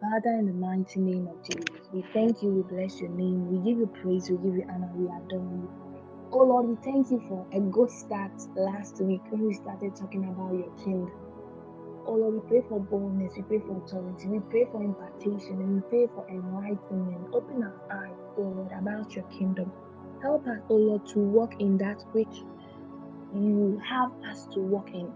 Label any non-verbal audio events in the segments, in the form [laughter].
Father, in the mighty name of Jesus, we thank you, we bless your name, we give you praise, we give you honor, we adore you. Oh Lord, we thank you for a good start last week when we started talking about your kingdom. Oh Lord, we pray for boldness, we pray for authority, we pray for impartation, and we pray for enlightenment. Open our eyes, oh Lord, about your kingdom. Help us, oh Lord, to walk in that which you have us to walk in.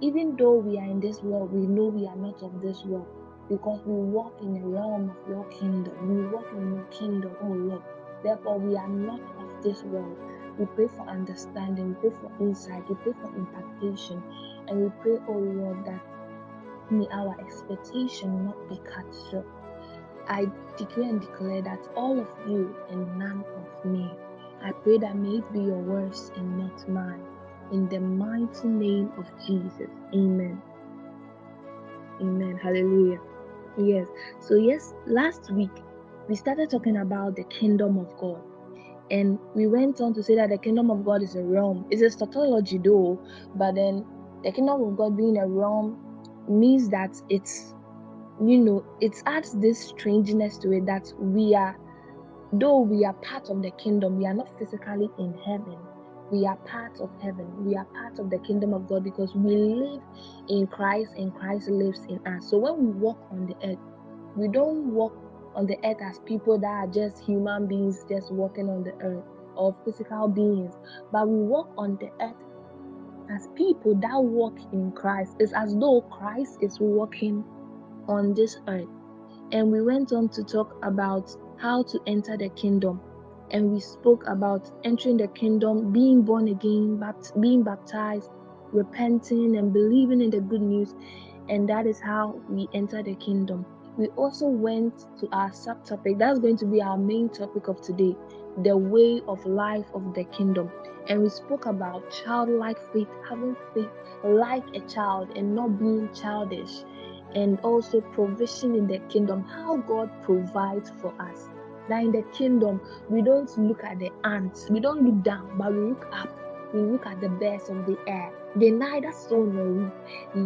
Even though we are in this world, we know we are not of this world because we walk in the realm of your kingdom. We walk in your kingdom, oh Lord. Therefore, we are not of this world. We pray for understanding, we pray for insight, we pray for impartation, and we pray, oh Lord, that may our expectation not be cut short. I declare and declare that all of you and none of me. I pray that may it be your words and not mine. In the mighty name of Jesus. Amen. Amen. Hallelujah. Yes. So, yes, last week we started talking about the kingdom of God. And we went on to say that the kingdom of God is a realm. It's a tautology though, but then the kingdom of God being a realm means that it's you know it adds this strangeness to it that we are though we are part of the kingdom we are not physically in heaven we are part of heaven we are part of the kingdom of god because we live in christ and christ lives in us so when we walk on the earth we don't walk on the earth as people that are just human beings just walking on the earth or physical beings but we walk on the earth as people that walk in christ it's as though christ is walking on this earth. And we went on to talk about how to enter the kingdom. And we spoke about entering the kingdom, being born again, bapt- being baptized, repenting, and believing in the good news. And that is how we enter the kingdom. We also went to our subtopic. That's going to be our main topic of today the way of life of the kingdom. And we spoke about childlike faith, having faith like a child and not being childish and also provision in the kingdom, how God provides for us. That in the kingdom, we don't look at the ants, we don't look down, but we look up. We look at the birds of the air. They neither sow nor reap,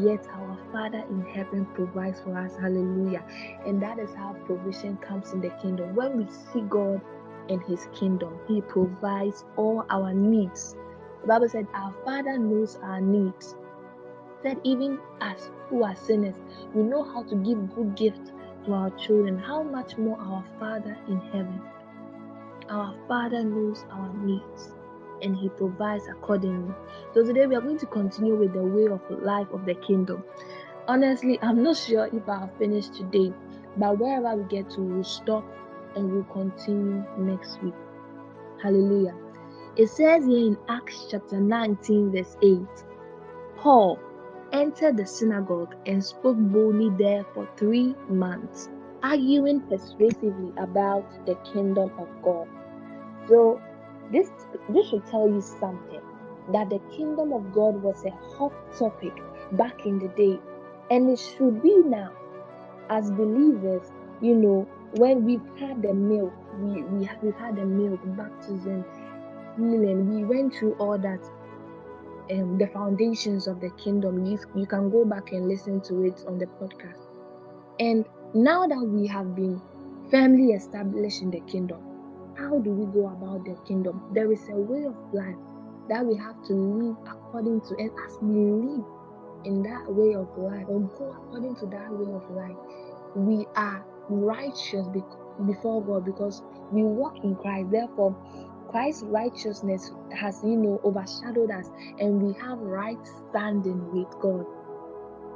yet our Father in heaven provides for us. Hallelujah. And that is how provision comes in the kingdom. When we see God in His kingdom, He provides all our needs. The Bible said, Our Father knows our needs said even us who are sinners we know how to give good gifts to our children how much more our father in heaven? Our father knows our needs and he provides accordingly. So today we are going to continue with the way of life of the kingdom. Honestly i'm not sure if i'll finish today but wherever we get to we'll stop and we'll continue next week. Hallelujah. It says here in acts chapter 19 verse 8 paul entered the synagogue and spoke boldly there for three months, arguing persuasively about the kingdom of God. So this this should tell you something that the kingdom of God was a hot topic back in the day, and it should be now. As believers, you know, when we've had the milk, we, we we've had the milk, baptism, healing, we went through all that um, the foundations of the kingdom. You, you can go back and listen to it on the podcast. And now that we have been firmly established in the kingdom, how do we go about the kingdom? There is a way of life that we have to live according to, and as we live in that way of life or go according to that way of life, we are righteous before God because we walk in Christ. Therefore, Christ's righteousness has, you know, overshadowed us and we have right standing with God.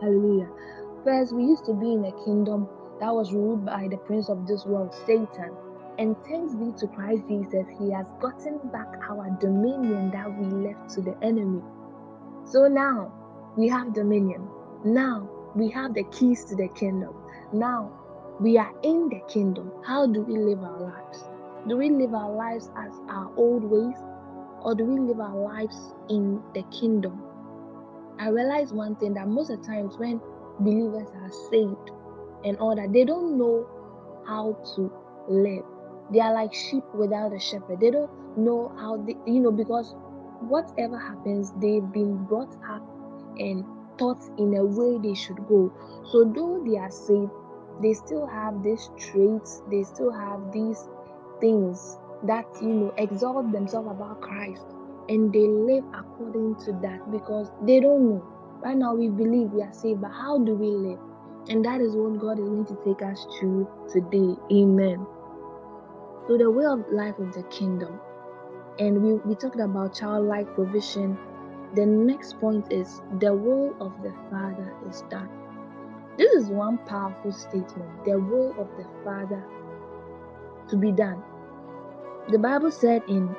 Hallelujah. First, we used to be in a kingdom that was ruled by the prince of this world, Satan. And thanks be to Christ Jesus, he has gotten back our dominion that we left to the enemy. So now we have dominion. Now we have the keys to the kingdom. Now we are in the kingdom. How do we live our lives? Do we live our lives as our old ways or do we live our lives in the kingdom? I realize one thing that most of the times when believers are saved and all that, they don't know how to live. They are like sheep without a shepherd. They don't know how they, you know, because whatever happens, they've been brought up and taught in a way they should go. So though they are saved, they still have these traits, they still have these things that you know exalt themselves about Christ and they live according to that because they don't know. Right now we believe we are saved, but how do we live? And that is what God is going to take us to today. Amen. So the way of life of the kingdom. And we, we talked about childlike provision. The next point is the will of the Father is done. This is one powerful statement. The will of the Father to be done. The Bible said in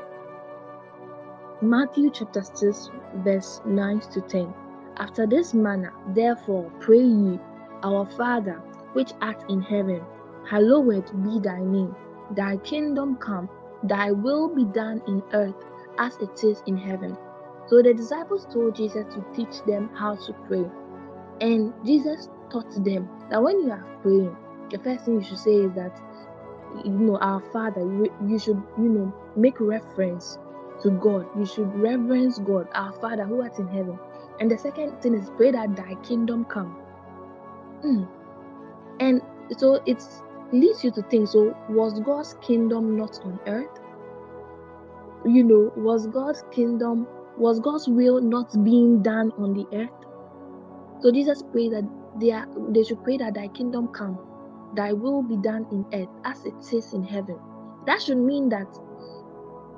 Matthew chapter 6, verse 9 to 10. After this manner, therefore, pray ye, Our Father, which art in heaven, hallowed be thy name. Thy kingdom come, thy will be done in earth as it is in heaven. So the disciples told Jesus to teach them how to pray. And Jesus taught them that when you are praying, the first thing you should say is that you know our father you, should you know make reference to god. You should reverence god our father who art in heaven. And the second thing is pray that thy kingdom come. Mm. and so it leads you to think so was god's kingdom not on earth? You know was god's kingdom was god's will not being done on the earth? So jesus prayed that they, are, they should pray that thy kingdom come thy will be done in earth as it is in heaven. That should mean that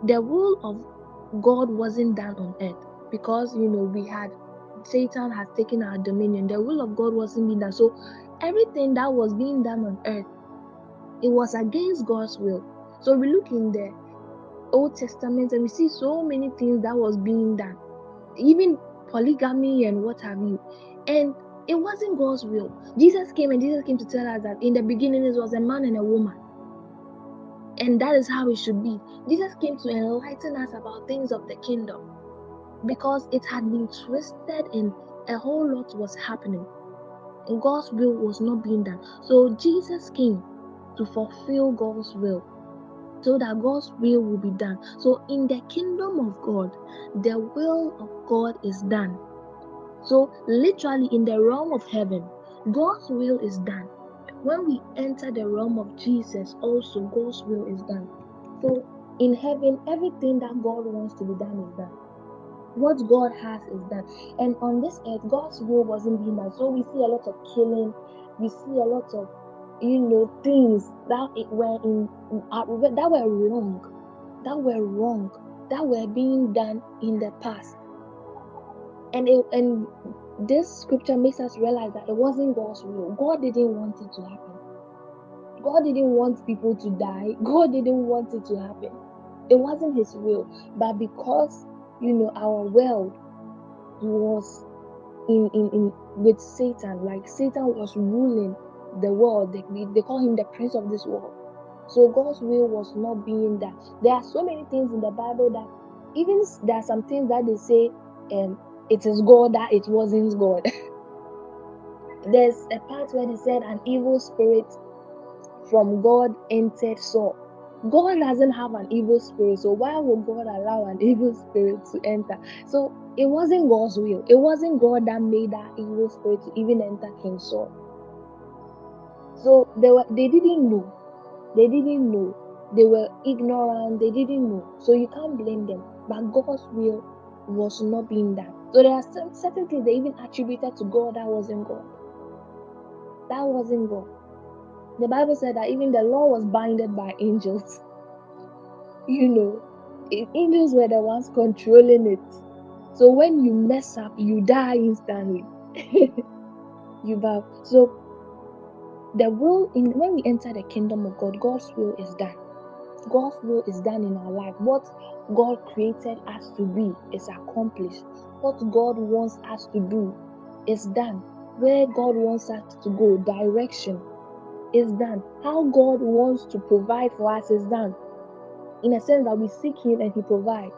the will of God wasn't done on earth because you know we had Satan has taken our dominion. The will of God wasn't being done. So everything that was being done on earth, it was against God's will. So we look in the Old Testament and we see so many things that was being done, even polygamy and what have you. And it wasn't God's will. Jesus came and Jesus came to tell us that in the beginning it was a man and a woman. And that is how it should be. Jesus came to enlighten us about things of the kingdom because it had been twisted and a whole lot was happening. And God's will was not being done. So Jesus came to fulfill God's will so that God's will will be done. So in the kingdom of God, the will of God is done. So, literally, in the realm of heaven, God's will is done. When we enter the realm of Jesus, also God's will is done. So, in heaven, everything that God wants to be done is done. What God has is done. And on this earth, God's will wasn't being done. So, we see a lot of killing, we see a lot of you know things that it were in uh, that were wrong that were wrong that were being done in the past and it, and this scripture makes us realize that it wasn't God's will. God didn't want it to happen. God didn't want people to die. God didn't want it to happen. It wasn't His will. But because you know our world was in in, in with Satan, like Satan was ruling the world. They, they call him the prince of this world. So God's will was not being that. There are so many things in the Bible that even there are some things that they say um it is God that it wasn't God. [laughs] There's a part where they said an evil spirit from God entered Saul. God doesn't have an evil spirit, so why would God allow an evil spirit to enter? So it wasn't God's will. It wasn't God that made that evil spirit to even enter King Saul. So they were they didn't know. They didn't know. They were ignorant. They didn't know. So you can't blame them. But God's will was not being done. So there are some certain things they even attributed to God that wasn't God. That wasn't God. The Bible said that even the law was binded by angels. [laughs] You know, angels were the ones controlling it. So when you mess up, you die instantly. [laughs] you bow. So the will in when we enter the kingdom of God, God's will is done. God's will is done in our life. What God created us to be is accomplished. What God wants us to do is done. Where God wants us to go, direction is done. How God wants to provide for us is done. In a sense that we seek Him and He provides.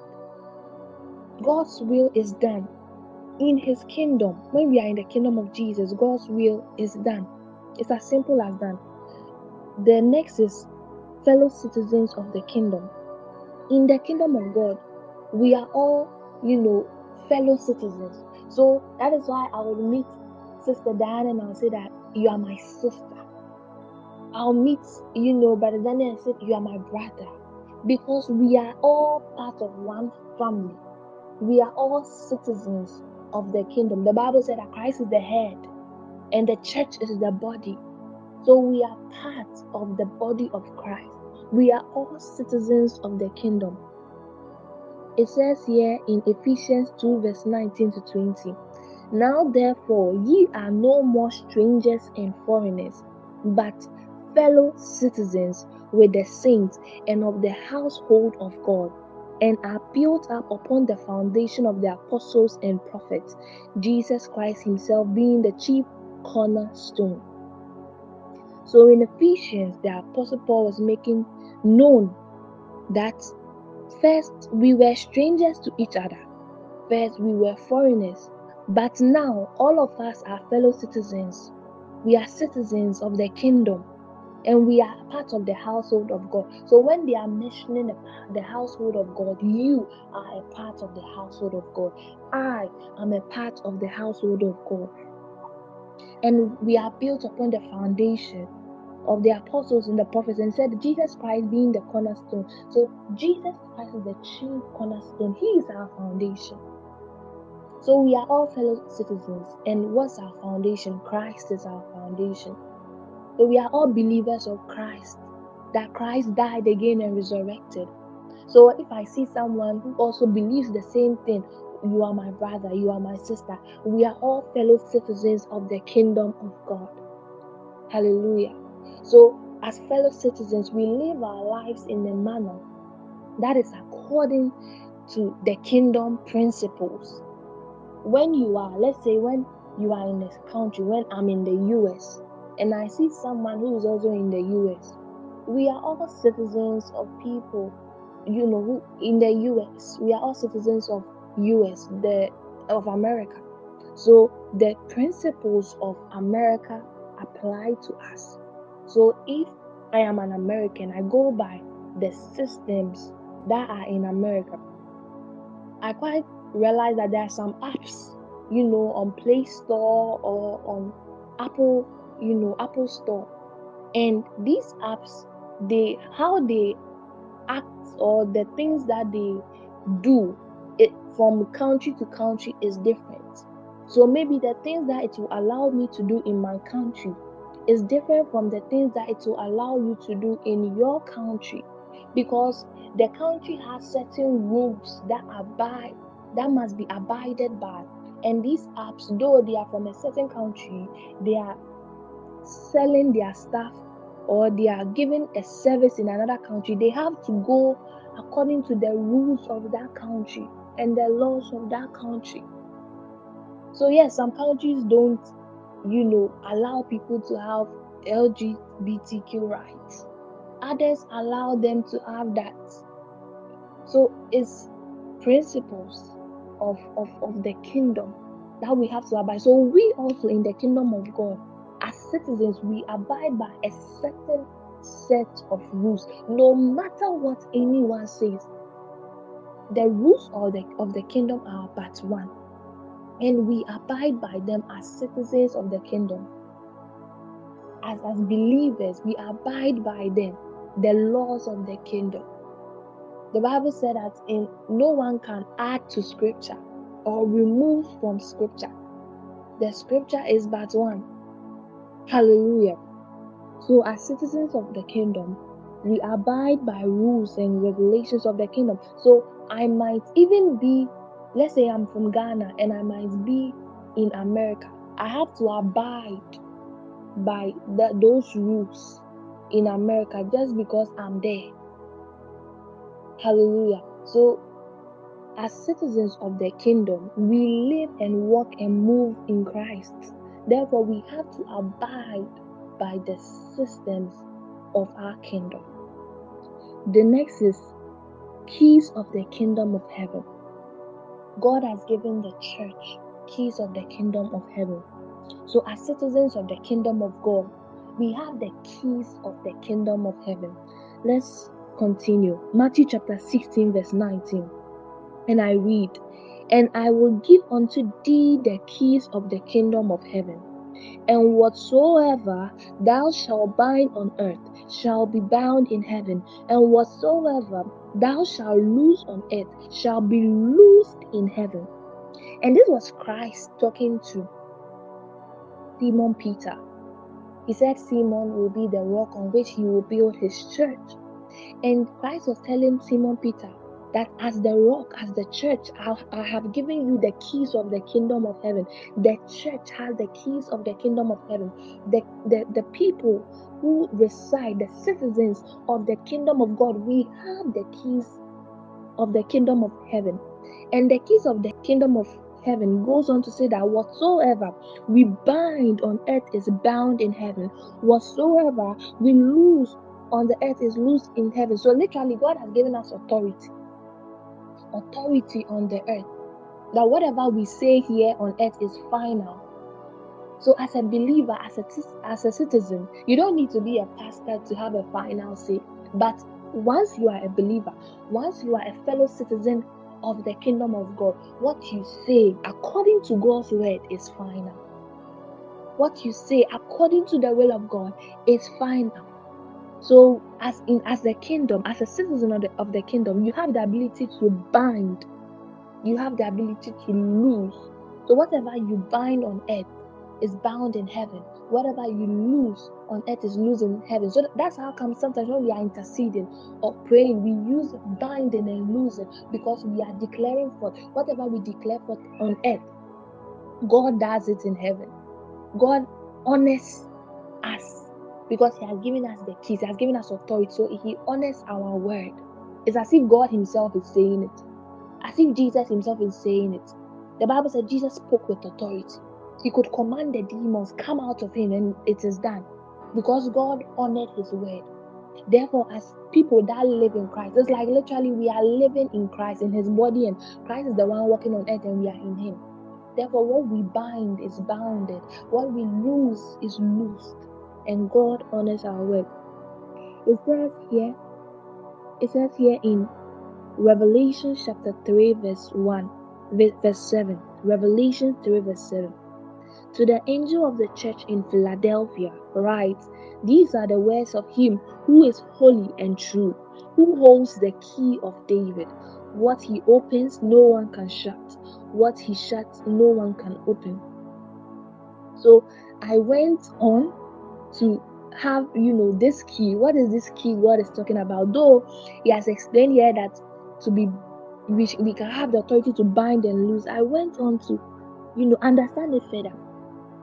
God's will is done. In His kingdom, when we are in the kingdom of Jesus, God's will is done. It's as simple as that. The next is fellow citizens of the kingdom. In the kingdom of God, we are all, you know, fellow citizens. So that is why I will meet Sister Diana and I'll say that you are my sister. I'll meet, you know, Brother Daniel and said, You are my brother. Because we are all part of one family. We are all citizens of the kingdom. The Bible said that Christ is the head and the church is the body. So we are part of the body of Christ. We are all citizens of the kingdom. It says here in Ephesians 2, verse 19 to 20. Now, therefore, ye are no more strangers and foreigners, but fellow citizens with the saints and of the household of God, and are built up upon the foundation of the apostles and prophets, Jesus Christ Himself being the chief cornerstone. So in Ephesians, the Apostle Paul was making known that first we were strangers to each other, first we were foreigners, but now all of us are fellow citizens. We are citizens of the kingdom and we are part of the household of God. So when they are mentioning the, household of God, you are a part of the household of God. I am a part of the household of God. And we are built upon the foundation of the apostles and the prophets and said Jesus Christ being the cornerstone. So Jesus Christ is the true cornerstone. He is our foundation. So we are all fellow citizens. And what's our foundation? Christ is our foundation. So we are all believers of Christ. That Christ died again and resurrected. So if I see someone who also believes the same thing, you are my brother, you are my sister. We are all fellow citizens of the kingdom of God. Hallelujah. So, as fellow citizens, we live our lives in a manner that is according to the kingdom principles. When you are, let's say, when you are in this country, when I'm in the US, and I see someone who is also in the US, we are all citizens of people, you know, who in the US. We are all citizens of US, the of America. So the principles of America apply to us. So if I am an American, I go by the systems that are in America. I quite realize that there are some apps, you know, on Play Store or on Apple, you know, Apple Store. And these apps, they how they act or the things that they do it from country to country is different. So maybe the things that it will allow me to do in my country is different from the things that it will allow you to do in your country. Because the country has certain rules that abide that must be abided by. And these apps though they are from a certain country they are selling their stuff or they are giving a service in another country. They have to go according to the rules of that country and the laws of that country. So yes some countries don't you know, allow people to have LGBTQ rights. Others allow them to have that. So it's principles of, of, of the kingdom that we have to abide. So we also in the kingdom of God, as citizens, we abide by a certain set of rules, no matter what anyone says. The rules of the of the kingdom are but one and we abide by them as citizens of the kingdom. As, as believers, we abide by them, the laws of the kingdom. The Bible said that in no one can add to scripture or remove from scripture. The scripture is but one. Hallelujah. So, as citizens of the kingdom, we abide by rules and regulations of the kingdom. So, I might even be let's say I'm from Ghana and I might be in America, I have to abide by the, those rules in America just because I'm there. Hallelujah. So, as citizens of the kingdom, we live and walk and move in Christ. Therefore, we have to abide by the systems of our kingdom. The next is keys of the kingdom of heaven. God has given the church keys of the kingdom of heaven. So, as citizens of the kingdom of God, we have the keys of the kingdom of heaven. Let's continue. Matthew chapter 16, verse 19. And I read, And I will give unto thee the keys of the kingdom of heaven. And whatsoever thou shalt bind on earth shall be bound in heaven, and whatsoever thou shalt loose on earth shall be loosed in heaven. And this was Christ talking to Simon Peter. He said Simon will be the rock on which he will build his church. And Christ was telling Simon Peter that as the rock, as the church, I, have given you the keys of the kingdom of heaven. The church has the keys of the kingdom of heaven. The, the, the people who reside, the citizens of the kingdom of God, we have the keys of the kingdom of heaven. And the keys of the kingdom of heaven goes on to say that whatsoever we bind on earth is bound in heaven, whatsoever we lose on the earth is loose in heaven. So literally, God has given us authority, authority on the earth. That whatever we say here on earth is final. So as a believer, as a as a citizen, you don't need to be a pastor to have a final say. But once you are a believer, once you are a fellow citizen of the kingdom of God, what you say according to God's word is final. What you say according to the will of God is final. So, as in as the kingdom, as a citizen of the, of the kingdom, you have the ability to bind. You have the ability to loose. So whatever you bind on earth is bound in heaven. Whatever you lose on earth is loose in heaven. So that's how come sometimes when we are interceding or praying, we use binding and losing because we are declaring forth whatever we declare forth on earth. God does it in heaven. God honors us because He has given us the keys, He has given us authority. So He honors our word. It's as if God Himself is saying it, as if Jesus Himself is saying it. The Bible said Jesus spoke with authority. He could command the demons, come out of him, and it is done. Because God honored his word. Therefore, as people that live in Christ, it's like literally we are living in Christ, in his body, and Christ is the one walking on earth, and we are in him. Therefore, what we bind is bounded, what we lose is loosed, and God honors our word. It says here, it says here in Revelation chapter 3, verse 1, verse 7. Revelation 3, verse 7. To the angel of the church in Philadelphia, write These are the words of him who is holy and true, who holds the key of David. What he opens, no one can shut. What he shuts, no one can open. So I went on to have, you know, this key. What is this key God is talking about? Though he has explained here that to be we, we can have the authority to bind and loose. I went on to, you know, understand it further.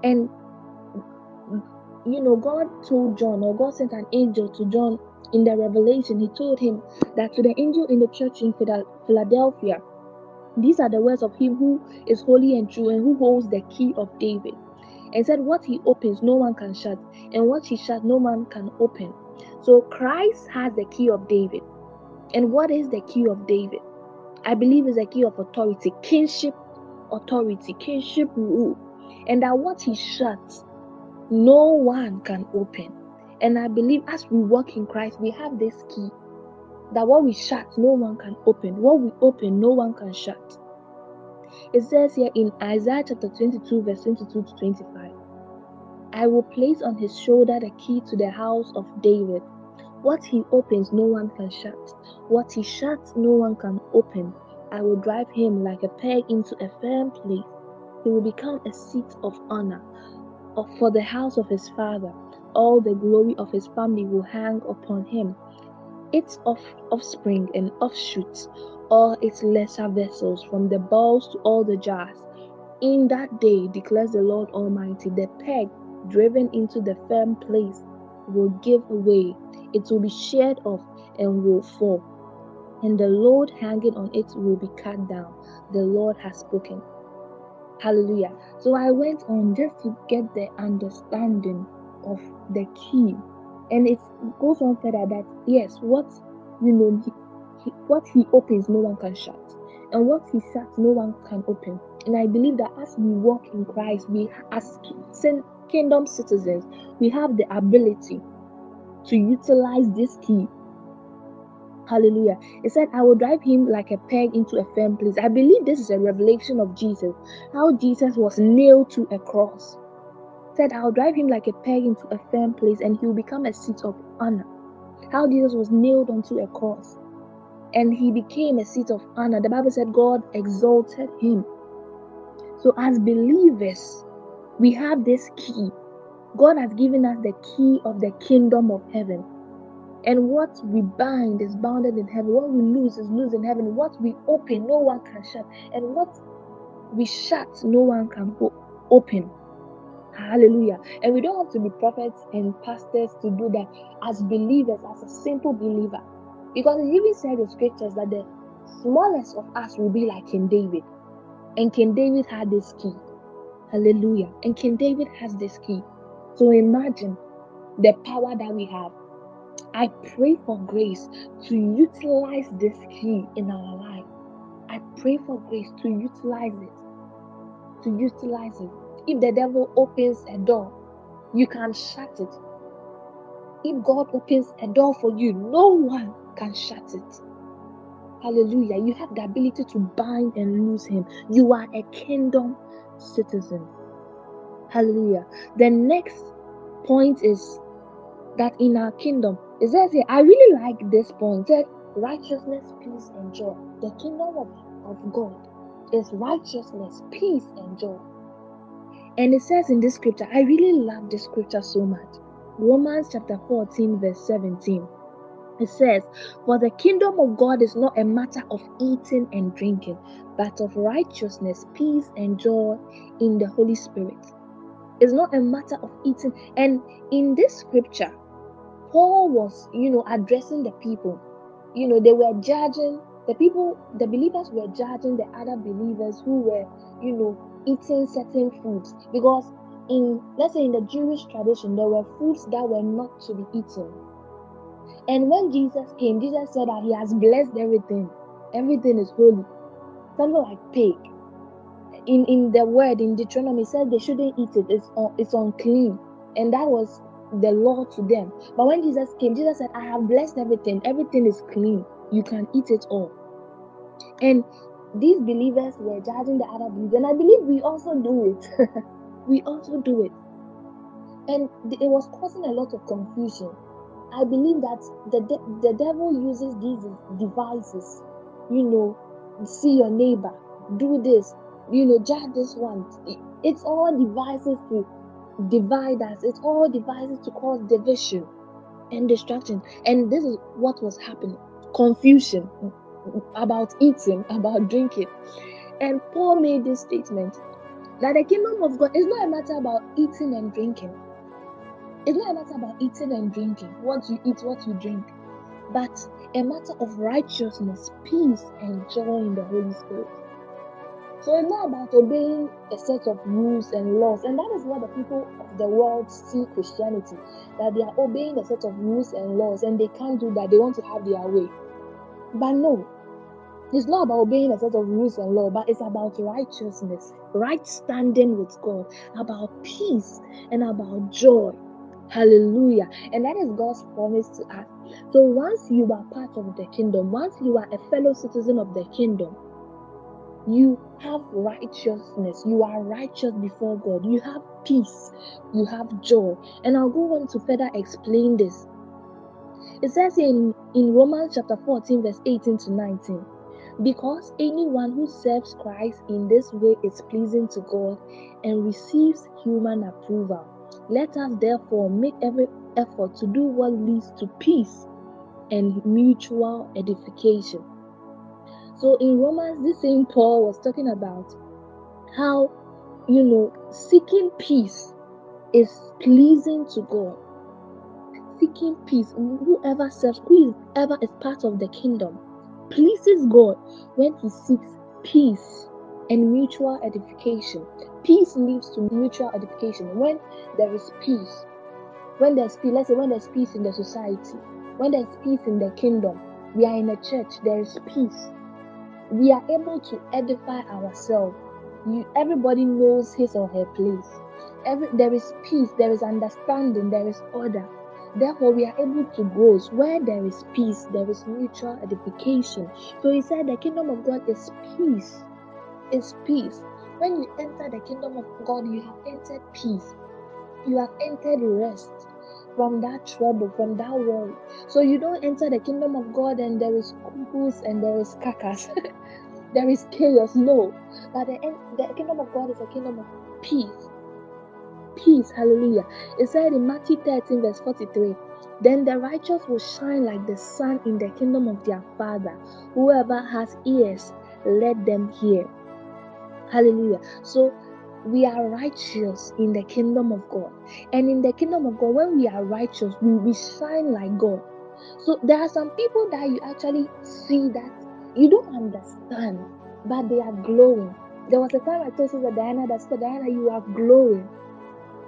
And you know, God told John, or God sent an angel to John in the revelation. He told him that to the angel in the church in Philadelphia, these are the words of him who is holy and true and who holds the key of David. And said, What he opens, no one can shut, and what he shut, no man can open. So Christ has the key of David. And what is the key of David? I believe is a key of authority, kingship authority, kingship rule and that what he shuts, no one can open. And I believe as we walk in Christ, we have this key that what we shut, no one can open. What we open, no one can shut. It says here in Isaiah chapter 22, verse 22 to 25 I will place on his shoulder the key to the house of David. What he opens, no one can shut. What he shuts, no one can open. I will drive him like a peg into a firm place he will become a seat of honor uh, for the house of his father. All the glory of his family will hang upon him. Its off, offspring and offshoots, all its lesser vessels, from the bowls to all the jars. In that day, declares the Lord Almighty, the peg driven into the firm place will give way, it will be sheared off and will fall, and the load hanging on it will be cut down. The Lord has spoken. Hallelujah. So I went on just to get the understanding of the key. And it goes on further that yes, what you know, he, he, what he opens, no one can shut. And what he shuts, no one can open. And I believe that as we walk in Christ, we as kingdom citizens, we have the ability to utilize this key Hallelujah. It said, I will drive him like a peg into a firm place. I believe this is a revelation of Jesus, how Jesus was nailed to a cross. said, I'll drive him like a peg into a firm place and he'll become a seat of honor. How Jesus was nailed onto a cross and he became a seat of honor. The Bible said God exalted him. So, as believers, we have this key. God has given us the key of the kingdom of heaven. And what we bind is bounded in heaven. What we lose is loose in heaven. What we open, no one can shut. And what we shut, no one can open. Hallelujah. And we don't have to be prophets and pastors to do that as believers, as a simple believer. Because it even said in scriptures that the smallest of us will be like King David. And King David had this key. Hallelujah. And King David has this key. So imagine the power that we have. I pray for grace to utilize this key in our life. I pray for grace to utilize it. To utilize it. If the devil opens a door, you can shut it. If God opens a door for you, no one can shut it. Hallelujah. You have the ability to bind and loose him. You are a kingdom citizen. Hallelujah. The next point is that in our kingdom, it says here, I really like this point. That righteousness, peace, and joy. The kingdom of, of God is righteousness, peace, and joy. And it says in this scripture, I really love this scripture so much. Romans chapter 14, verse 17. It says, For the kingdom of God is not a matter of eating and drinking, but of righteousness, peace, and joy in the Holy Spirit. It's not a matter of eating. And in this scripture, Paul was, you know, addressing the people. You know, they were judging the people, the believers were judging the other believers who were, you know, eating certain foods. Because in, let's say, in the Jewish tradition, there were foods that were not to be eaten and when Jesus came, Jesus said that He has blessed everything. Everything is holy. Something like pig. In in the word in Deuteronomy said they shouldn't eat it. It's un, it's unclean, and that was the law to them. But when Jesus came, Jesus said, "I have blessed everything. Everything is clean. You can eat it all." And these believers were judging the other believers, and I believe we also do it. [laughs] we also do it, and it was causing a lot of confusion I believe that the, de- the devil uses these devices, you know, see your neighbor, do this, you know, judge this one. It's all devices to divide us, it's all devices to cause division and destruction. And this is what was happening confusion about eating, about drinking. And Paul made this statement that the kingdom of God is not a matter about eating and drinking it's not a matter about eating and drinking, what you eat, what you drink, but a matter of righteousness, peace, and joy in the Holy Spirit. So it's not about obeying a set of rules and laws, and that is what the people of the world see Christianity that they are obeying a set of rules and laws, and they can't do that. They want to have their way. But no, it's not about obeying a set of rules and law, but it's about righteousness, right standing with God, about peace, and about joy. Hallelujah. And that is God's promise to us. So once you are part of the kingdom, once you are a fellow citizen of the kingdom, you have righteousness. You are righteous before God. You have peace. You have joy. And I'll go on to further explain this. It says in, in Romans chapter 14, verse 18 to 19 because anyone who serves Christ in this way is pleasing to God and receives human approval. Let us therefore make every effort to do what leads to peace and mutual edification. So in Romans, this same Paul was talking about how, you know, seeking peace is pleasing to God. Seeking peace, whoever serves, whoever is part of the kingdom, pleases God when he seeks peace and mutual edification. Peace leads to mutual edification. When there is peace, when there's peace, let's say when there's peace in the society, when there's peace in the kingdom, we are in a church, there is peace. We are able to edify ourselves. You, everybody knows his or her place. Every, there is peace, there is understanding, there is order. Therefore, we are able to grow. Where there is peace, there is mutual edification. So he said the kingdom of God is peace. Is peace. When you enter the kingdom of God, you have entered peace. you have entered rest from that trouble, from that worry. So you don't enter the kingdom of God and there is cuckoos and there is cacas. [laughs] there is chaos. No. But the, the kingdom of God is a kingdom of peace. Peace. Hallelujah. It said in Matthew 13, verse 43. Then the righteous will shine like the sun in the kingdom of their Father. Whoever has ears, let them hear. Hallelujah. So we are righteous in the kingdom of God. And in the kingdom of God, when we are righteous, we, we shine like God. So there are some people that you actually see that you don't understand, but they are glowing. There was a time I told Sister Diana that Sister Diana, you are glowing.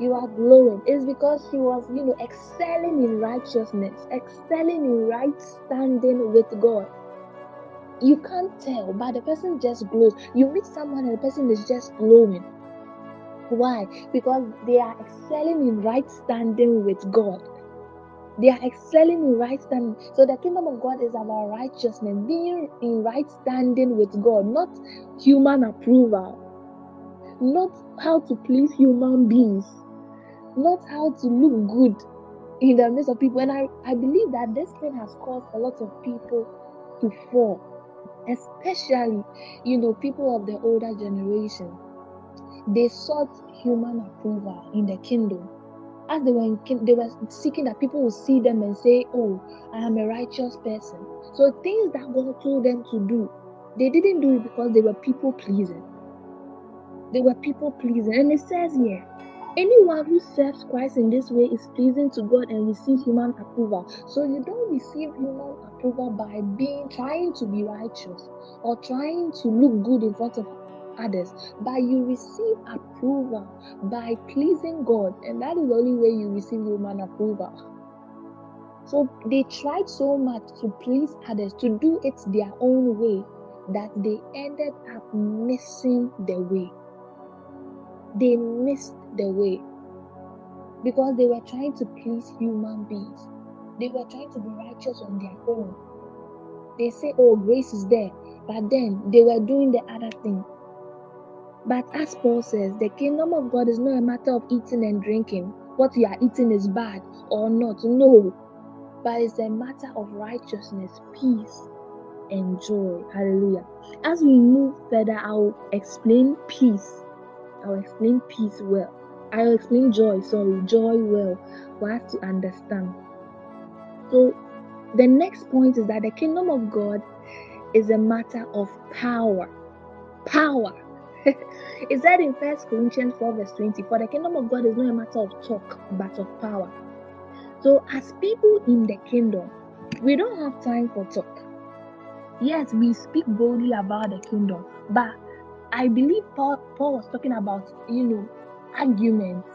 You are glowing. It's because she was, you know, excelling in righteousness, excelling in right standing with God you can't tell, but the person just glows. You meet someone and the person is just glowing. Why? Because they are excelling in right standing with God. They are excelling in right standing. So the kingdom of God is about righteousness, being in right standing with God, not human approval, not how to please human beings, not how to look good in the midst of people. And I, I believe that this thing has caused a lot of people to fall, especially, you know, people of the older generation. They sought human approval in the kingdom. As they were in, they were seeking that people would see them and say, "Oh, I am a righteous person." So things that God told them to do, they didn't do it because they were people pleasing. They were people pleasing, and it says here, anyone who serves Christ in this way is pleasing to God and receives human approval. So you don't receive human approval by being trying to be righteous or trying to look good in front of others, but you receive approval by pleasing God, and that is the only way you receive human approval. So they tried so much to please others, to do it their own way, that they ended up missing the way. They missed the way because they were trying to please human beings. They were trying to be righteous on their own. They say, Oh, grace is there, but then they were doing the other thing. But as Paul says, the kingdom of God is not a matter of eating and drinking. What you are eating is bad or not. No. But it's a matter of righteousness, peace, and joy. Hallelujah. As we move further, I'll explain peace. I'll explain peace well. I'll explain joy, sorry, joy well for us to understand. So, the next point is that the kingdom of God is a matter of power. Power. [laughs] it said in First Corinthians 4, verse 20, For the kingdom of God is not a matter of talk, but of power. So, as people in the kingdom, we don't have time for talk. Yes, we speak boldly about the kingdom, but I believe Paul, Paul was talking about, you know, arguments,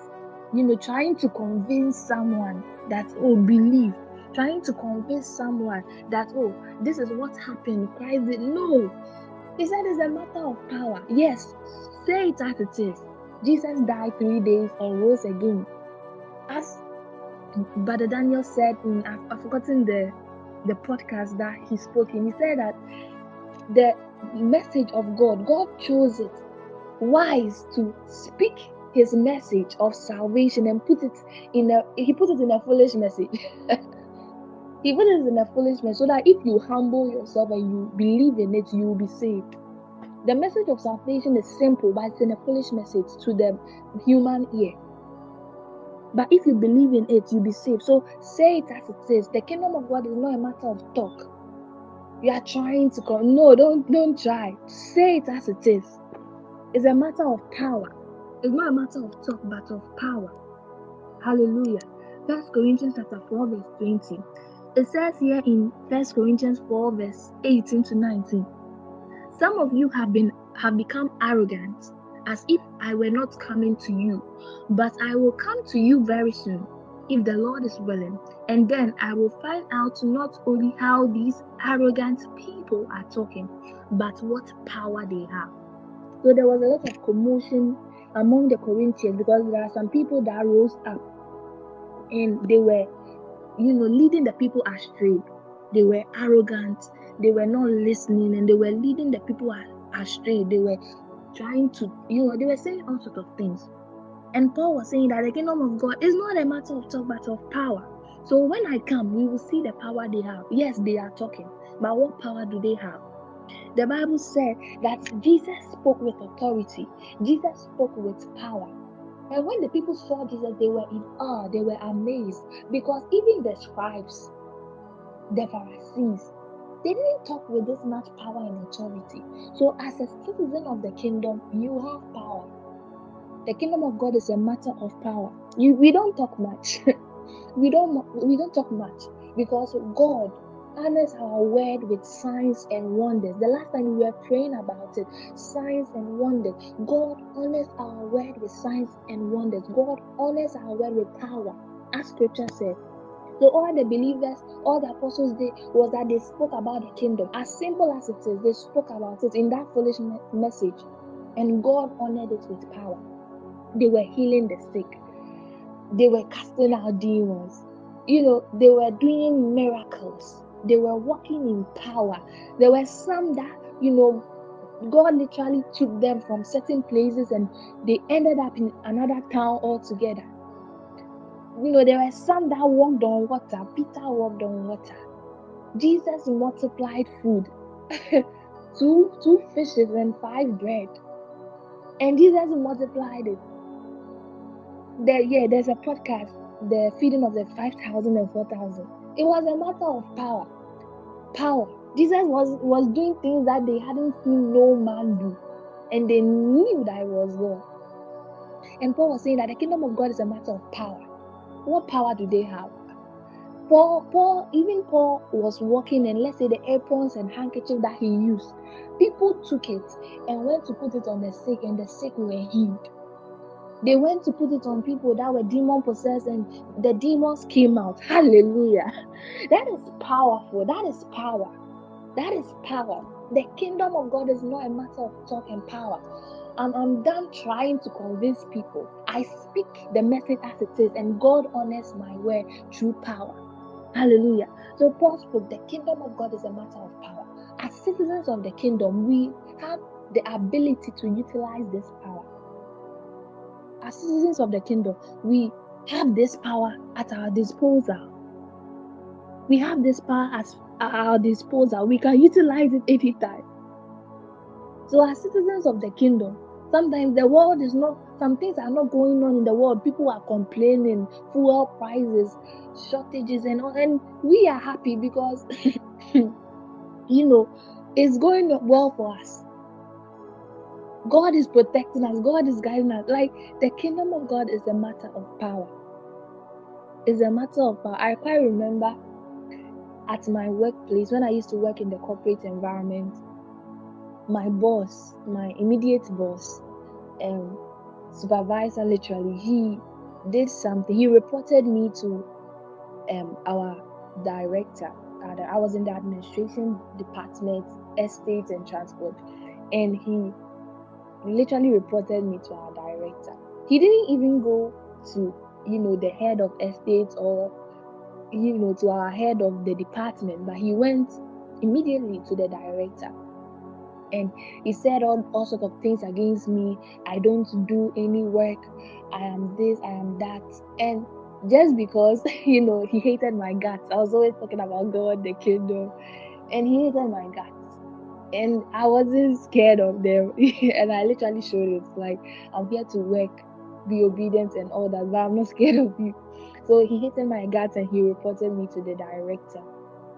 you know, trying to convince someone that, oh, believe, trying to convince someone that, oh, this is what happened. Christ did. No, he said it's a matter of power. Yes, say it as it is. Jesus died three days and rose again. As Brother Daniel said, in, I've, I've forgotten the the podcast that he spoke in. He said that the message of God, God chose it wise to speak his message of salvation and put it in a he put it in a foolish message. [laughs] he put it in a foolish message so that if you humble yourself and you believe in it, you will be saved. The message of salvation is simple, but it's in a foolish message to the human ear. But if you believe in it, you'll be saved. So say it as it is. The kingdom of God is not a matter of talk. You are trying to come. No, don't don't try. Say it as it is. It's a matter of power. It's not a matter of talk, but of power. Hallelujah. First Corinthians chapter 4, verse 20. It says here in First Corinthians 4, verse 18 to 19. Some of you have been have become arrogant, as if I were not coming to you, but I will come to you very soon, if the Lord is willing. And then I will find out not only how these arrogant people are talking, but what power they have. So there was a lot of commotion among the Corinthians because there are some people that rose up and they were, you know, leading the people astray. They were arrogant, they were not listening, and they were leading the people astray. They were trying to, you know, they were saying all sorts of things. And Paul was saying that the kingdom of God is not a matter of talk, but of power. So when I come, we will see the power they have. Yes, they are talking, but what power do they have? The Bible said that Jesus spoke with authority, Jesus spoke with power. And when the people saw Jesus, they were in awe, they were amazed because even the scribes, the Pharisees, they didn't talk with this much power and authority. So, as a citizen of the kingdom, you have power. The kingdom of God is a matter of power. You, we don't talk much. [laughs] we don't we don't talk much because God honors our word with signs and wonders. The last time we were praying about it, signs and wonders. God honors our word with signs and wonders. God honors our word with power, as scripture says. So all the believers, all the apostles did was that they spoke about the kingdom. As simple as it is, they spoke about it in that foolish me- message. And God honored it with power. They were healing the sick. They were casting out demons. You know, they were doing miracles. They were walking in power. There were some that, you know, God literally took them from certain places and they ended up in another town altogether. You know, there were some that walked on water. Peter walked on water. Jesus multiplied food. [laughs] two two fishes and five bread. And Jesus multiplied it. There, yeah, there's a podcast, the feeding of the five thousand and four thousand. It was a matter of power. Power. Jesus was was doing things that they hadn't seen no man do. And they knew that it was God. And Paul was saying that the kingdom of God is a matter of power. What power do they have? Paul, Paul, even Paul was walking, and let's say the aprons and handkerchief that he used, people took it and went to put it on the sick, and the sick were healed. They went to put it on people that were demon possessed, and the demons came out. Hallelujah. That is powerful. That is power. That is power. The kingdom of God is not a matter of talk and power. I'm, I'm done trying to convince people. I speak the message as it is, and God honors my word through power. Hallelujah. So Paul spoke, the kingdom of God is a matter of power. As citizens of the kingdom, we have the ability to utilize this power. As citizens of the kingdom, we have this power at our disposal. We have this power at our disposal. We can utilize it anytime. So, as citizens of the kingdom, sometimes the world is not, some things are not going on in the world. People are complaining, fuel prices, shortages, and all. And we are happy because, [laughs] you know, it's going well for us. God is protecting us, God is guiding us. Like the kingdom of God is a matter of power. It's a matter of power. I quite remember at my workplace when I used to work in the corporate environment, my boss, my immediate boss, um, supervisor, literally, he did something. He reported me to um, our director. I was in the administration department, estate and transport, and he literally reported me to our director. He didn't even go to, you know, the head of estate or, you know, to our head of the department, but he went immediately to the director. And he said all, all sorts of things against me. I don't do any work. I am this, I am that. And just because, [laughs] you know, he hated my guts. I was always talking about God, the kingdom, and he hated my guts and I wasn't scared of them. [laughs] and I literally showed it like I'm here to work, be obedient and all that, but I'm not [laughs] scared of you. So he hit in my guts and he reported me to the director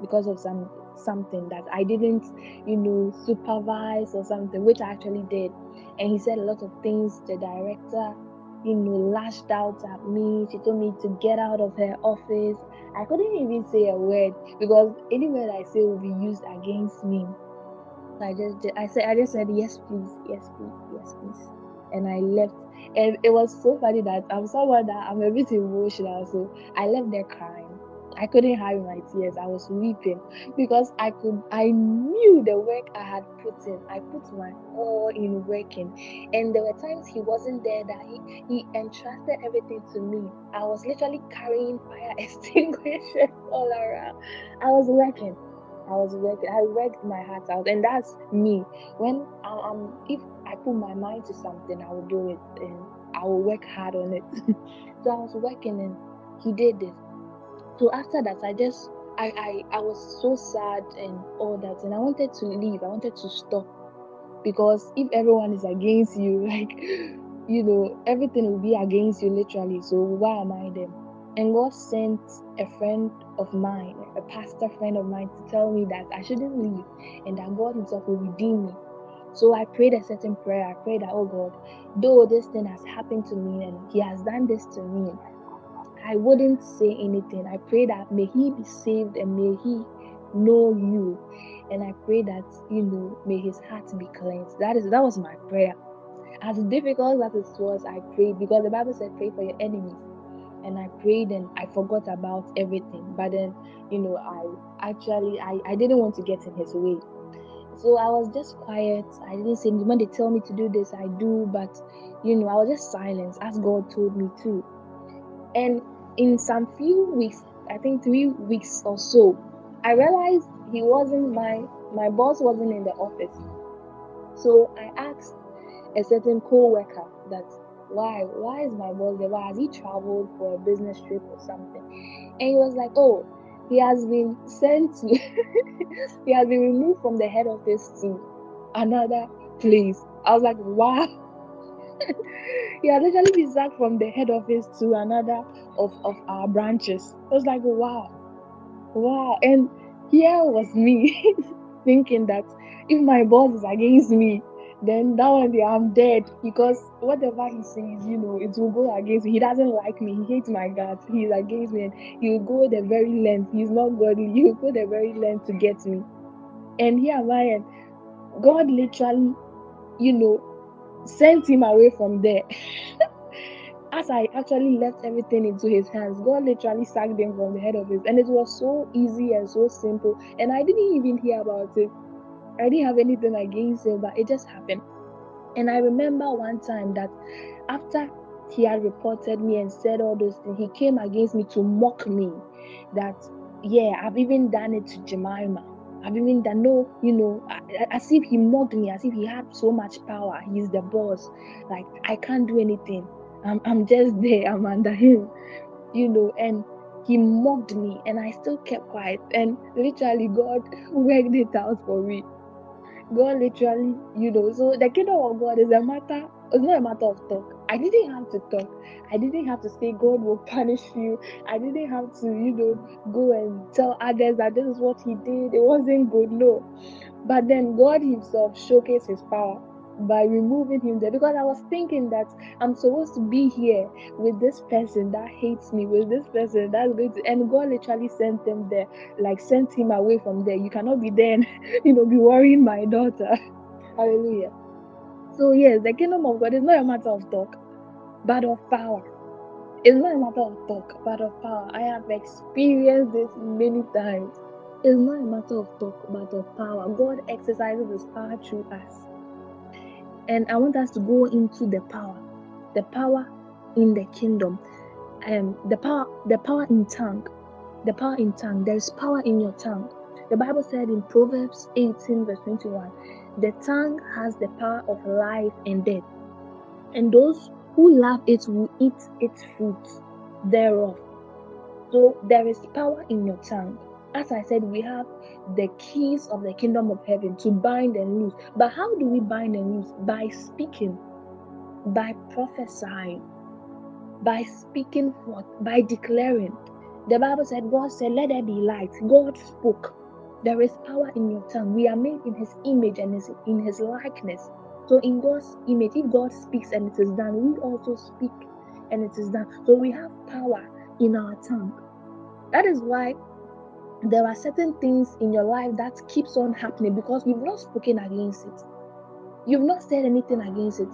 because of some something that I didn't, you know, supervise or something, which I actually did. And he said a lot of things. The director, you know, lashed out at me. She told me to get out of her office. I couldn't even say a word because any word I say will be used against me. I just did, I said I just said yes please, yes please, yes please. And I left. And it was so funny that I'm someone that I'm a bit emotional, so I left there crying. I couldn't hide my tears. I was weeping because I could I knew the work I had put in. I put my all in working. And there were times he wasn't there that he, he entrusted everything to me. I was literally carrying fire [laughs] extinguishers all around. I was working. I was working. I worked my heart out, and that's me. When I, um, if I put my mind to something, I will do it, and I will work hard on it. [laughs] so I was working and he did this. So after that, I just I, I I was so sad and all that, and I wanted to leave. I wanted to stop because if everyone is against you, [laughs] like you know, everything will be against you literally. So why am I there? And God sent a friend of mine, a pastor friend of mine, to tell me that I shouldn't leave and that God Himself will redeem me. So I prayed a certain prayer. I prayed that, oh God, though this thing has happened to me and He has done this to me, I wouldn't say anything. I pray that may he be saved and may he know you. And I pray that, you know, may his heart be cleansed. That is that was my prayer. As difficult as it was, I prayed because the Bible said pray for your enemies. And I prayed and I forgot about everything. But then, you know, I actually I, I didn't want to get in his way. So I was just quiet. I didn't say when they tell me to do this, I do, but you know, I was just silent as God told me to. And in some few weeks, I think three weeks or so, I realized he wasn't my my boss wasn't in the office. So I asked a certain co-worker that why why is my boss there? Why has he traveled for a business trip or something? And he was like, Oh, he has been sent to [laughs] he has been removed from the head office to another place. I was like, wow. [laughs] he had literally been sacked from the head office to another of, of our branches. I was like, wow, wow. And here was me [laughs] thinking that if my boss is against me, then that one day I'm dead because whatever he says, you know, it will go against me. He doesn't like me. He hates my guts. He's against me, and he will go the very length. He's not godly. [laughs] He will go the very length to get me. And here am I, and God literally, you know, sent him away from there. [laughs] As I actually left everything into his hands, God literally sacked him from the head of his, and it was so easy and so simple. And I didn't even hear about it. I didn't have anything against him, but it just happened. And I remember one time that after he had reported me and said all those things, he came against me to mock me. That yeah, I've even done it to Jemima. I've even done no, you know, as if he mocked me, as if he had so much power. He's the boss. Like I can't do anything. I'm, I'm just there. I'm under him, you know. And he mocked me, and I still kept quiet. And literally, God [laughs] worked it out for me. God literally, you know, so the kingdom of God is a matter, it's not a matter of talk. I didn't have to talk. I didn't have to say God will punish you. I didn't have to, you know, go and tell others that this is what he did. It wasn't good. No. But then God Himself showcased His power by removing him there because I was thinking that I'm supposed to be here with this person that hates me, with this person that's going to, and God literally sent them there, like sent him away from there. You cannot be there and, [laughs] you know, be worrying my daughter. [laughs] Hallelujah. So, yes, the kingdom of God is not a matter of talk, but of power. It's not a matter of talk, but of power. I have experienced this many times. It's not a matter of talk, but of power. God exercises His power through us. And I want us to go into the power, the power in the kingdom, um, the power, the power in tongue, the power in tongue. There is power in your tongue. The Bible said in Proverbs 18, verse 21, the tongue has the power of life and death, and those who love it will eat its fruit thereof. So there is power in your tongue. As I said, we have the keys of the kingdom of heaven to bind and loose. But how do we bind and loose? By speaking, by prophesying, by speaking forth, by declaring. The Bible said, God said, Let there be light. God spoke. There is power in your tongue. We are made in His image and in His likeness. So, in God's image, if God speaks and it is done, we also speak and it is done. So, we have power in our tongue. That is why there are certain things in your life that keeps on happening because you've not spoken against it. You've not said anything against it.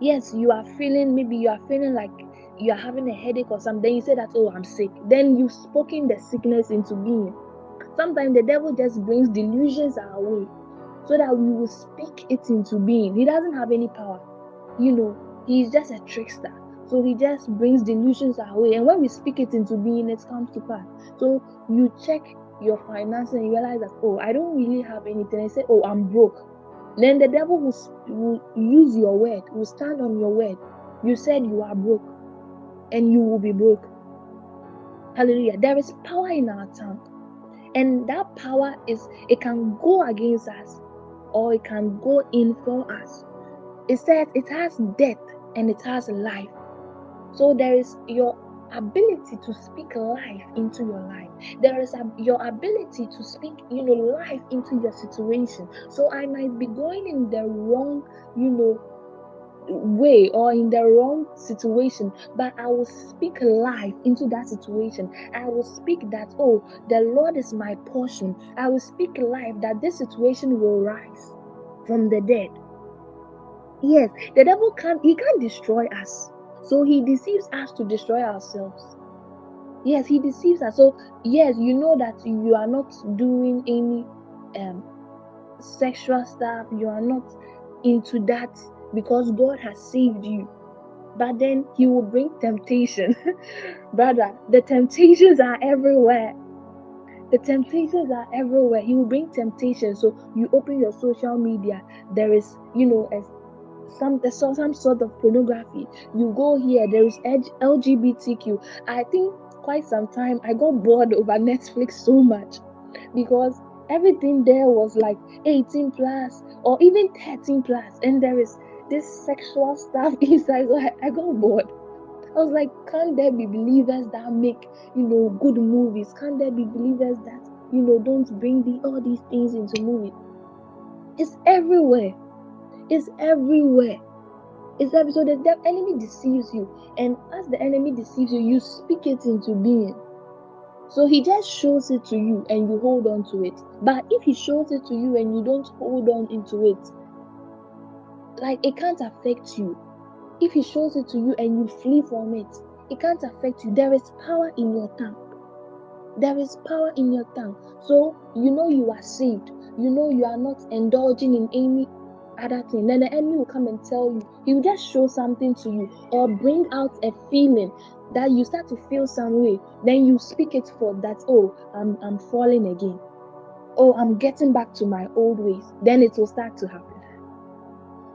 Yes, you are feeling maybe you are feeling like you are having a headache or something. Then you say that, oh, I'm sick. Then you've spoken the sickness into being. Sometimes the devil just brings delusions our way so that we will speak it into being. He doesn't have any power. You know, he's just a trickster. So he just brings delusions our way. And when we speak it into being, it comes to pass. So you check your finances and you realize that, oh, I don't really have anything. I say, oh, I'm broke. Then the devil will, will use your word, will stand on your word You said you are broke and you will be broke. Hallelujah. There is power in our tongue. And that power is, it can go against us or it can go in for us. It says it has death and it has life. So there is your ability to speak life into your life. There is a, your ability to speak, you know, life into your situation. So I might be going in the wrong, you know, way or in the wrong situation, but I will speak life into that situation. I will speak that, oh, the Lord is my portion. I will speak life that this situation will rise from the dead. Yes, the devil can't, he can't destroy us. So he deceives us to destroy ourselves. Yes, he deceives us. So, yes, you know that you are not doing any um, sexual stuff, you are not into that because God has saved you. But then He will bring temptation. [laughs] Brother, the temptations are everywhere. The temptations are everywhere. He will bring temptation. So you open your social media, there is, you know, a, some there's some sort of pornography. You go here, there is LGBTQ. I think quite some time I got bored [laughs] over Netflix so much because everything there was like 18 plus or even 13 plus, and there is this sexual stuff [laughs] inside. So I, I got bored. I was like, can't there be believers that make, you know, good movies? Can't there be believers that, you know, don't bring the all these things into movies? It's everywhere. It's everywhere. It's every so the enemy deceives you, and as the enemy deceives you, you speak it into being. So he just shows it to you and you hold on to it. But if he shows it to you and you don't hold on into it, like it can't affect you. If he shows it to you and you flee from it, it can't affect you. There is power in your tongue. There is power in your tongue. So you know you are saved. You know you are not indulging in any other thing. Then the enemy will come and tell you. He will just show something to you or bring out a feeling that you start to feel some way. Then you speak it for that. Oh, I'm I'm falling again. Oh, I'm getting back to my old ways. Then it will start to happen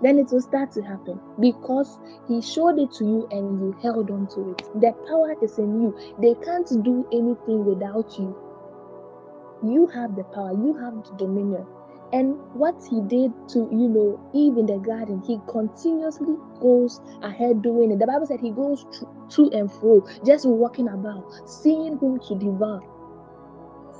then it will start to happen because he showed it to you and you held on to it. The power is in you. They can't do anything without you. You have the power, you have the dominion. And what he did to, you know, Eve in the garden, he continuously goes ahead doing it. The Bible said he goes to and fro, just walking about, seeing whom to devour.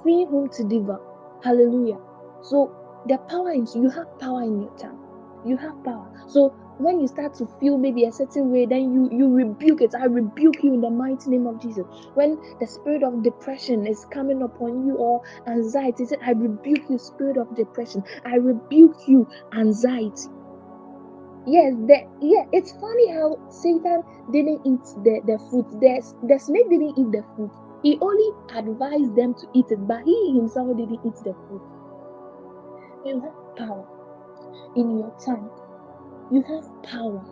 Seeing whom to devour. Hallelujah. So the power is you have power in your tongue you have power. So when you start to feel maybe a certain way, then you you rebuke it. I rebuke you in the mighty name of Jesus. When the spirit of depression is coming upon you or anxiety, I rebuke you, spirit of depression. I rebuke you, anxiety. Yes, the, yeah, it's funny how Satan didn't eat the, the fruit. The, the snake didn't eat the fruit. He only advised them to eat it, but he himself didn't eat the fruit. You have power in your tongue. You have power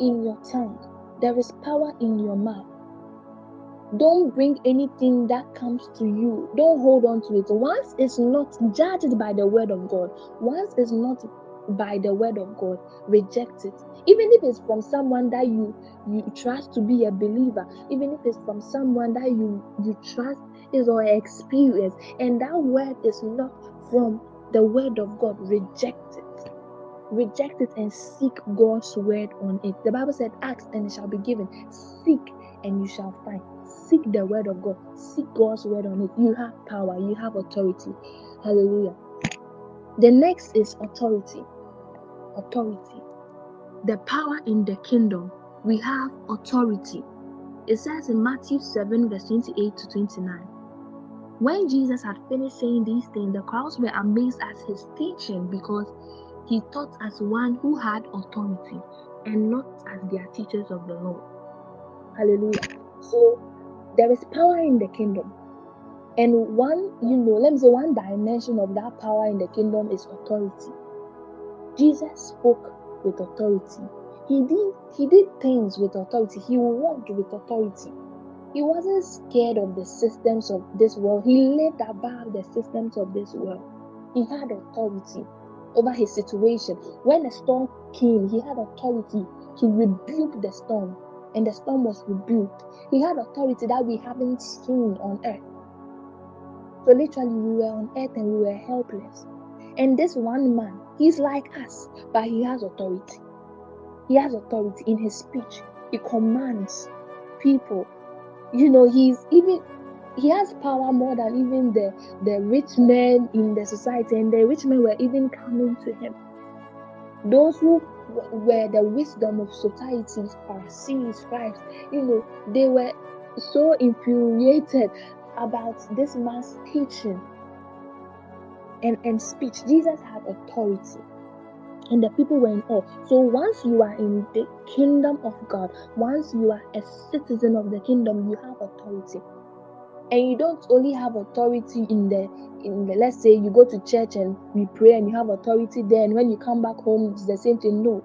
in your tongue. There is power in your mouth. Don't bring anything that comes to you. Don't hold on to it. Once it's not judged by the word of God, once it's not by the word of God, reject it. Even if it's from someone that you you trust to be a believer, even if it's from someone that you you trust is or experience, and that word is not from the word of God, reject it reject it and seek God's word on it. The Bible said, Ask and it shall be given, seek and you shall find. Seek the word of God, seek God's word on it. You have power, you have authority. Hallelujah. The next is authority. Authority. The power in the kingdom. We have authority. It says in Matthew 7, verse 28 to 29. When Jesus had finished saying these things, the crowds were amazed at his teaching because he taught as one who had authority and not as their teachers of the law. Hallelujah. So there is power in the kingdom. And one, you know, let me say one dimension of that power in the kingdom is authority. Jesus spoke with authority. He did he did things with authority. He walked with authority. He wasn't scared of the systems of this world. He lived above the systems of this world. He had authority over his situation. When a storm came, he had authority to rebuke the storm, and the storm was rebuked. He had authority that we haven't seen on earth. So literally, we were on earth and we were helpless. And this one man, he's like us, but he has authority. He has authority in his speech. He commands people. You know, he's even he has power more than even the the rich men in the society, and the rich men were even coming to him. Those who were the wisdom of society, Pharisees, scribes, you know, they were so infuriated about this man's teaching and, and speech. Jesus had authority. And the people were in awe. So once you are in the kingdom of God, once you are a citizen of the kingdom, you have authority and you don't only have authority in the in the let's say you go to church and we pray and you have authority there and when you come back home it's the same thing. No.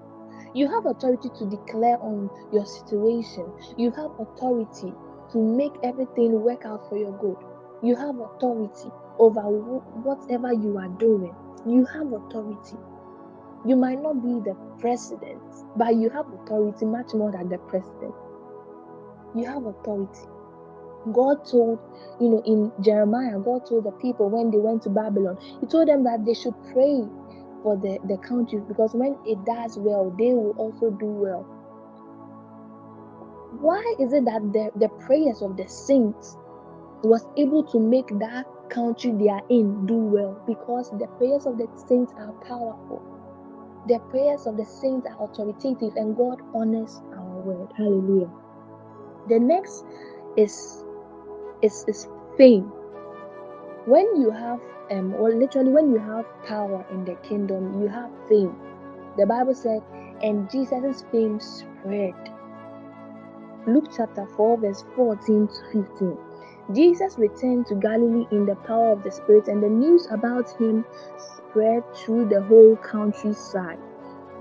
You have authority to declare on your situation. You have authority to make everything work out for your good. You have authority over whatever you are doing. You have authority. You might not be the president but you have authority much more than the president. You have authority God told, you know, in Jeremiah, God told the people when they went to Babylon, He told them that they should pray for the, the country because when it does well, they will also do well. Why is it that the, the prayers of the saints was able to make that country they are in do well? Because the prayers of the saints are powerful. The prayers of the saints are authoritative and God honors our word. Hallelujah. The next is is, is fame. When you have, um, or literally when you have power in the kingdom, you have fame. The Bible said, and Jesus' fame spread. Luke chapter 4, verse 14 to 15. Jesus returned to Galilee in the power of the Spirit, and the news about him spread through the whole countryside.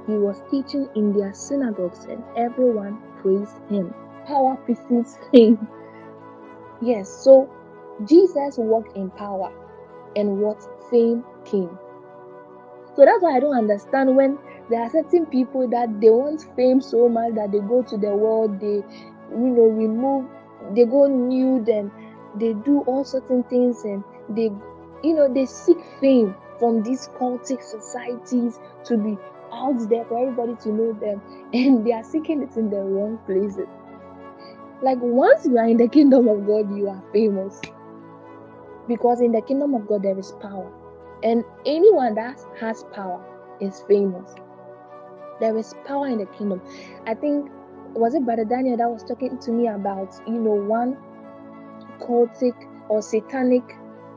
He was teaching in their synagogues, and everyone praised him. Power precedes fame. Yes, so Jesus walked in power and what fame came. So that's why I don't understand when there are certain people that they want fame so much that they go to the world, they you know remove, they go nude and they do all certain things and they you know they seek fame from these cultic societies to be out there for everybody to know them [laughs] and they are seeking it in the wrong places. Like once you are in the kingdom of God, you are famous. Because in the kingdom of God, there is power. And anyone that has power is famous. There is power in the kingdom. I think, was it Brother Daniel that was talking to me about, you know, one cultic or satanic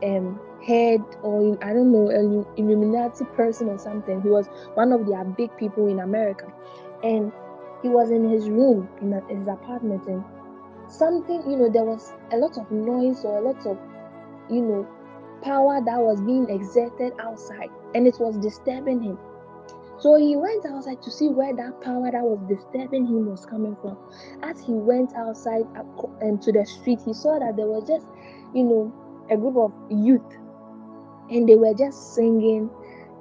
um, head or I don't know, an Illuminati person or something. He was one of their big people in America. And he was in his room, in his apartment, and something, you know, there was a lot of noise or a lot of, you know, power that was being exerted outside and it was disturbing him. So he went outside to see where that power that was disturbing him was coming from. As he went outside uh, and um, to the street, he saw that there was just, you know, a group of youth and they were just singing,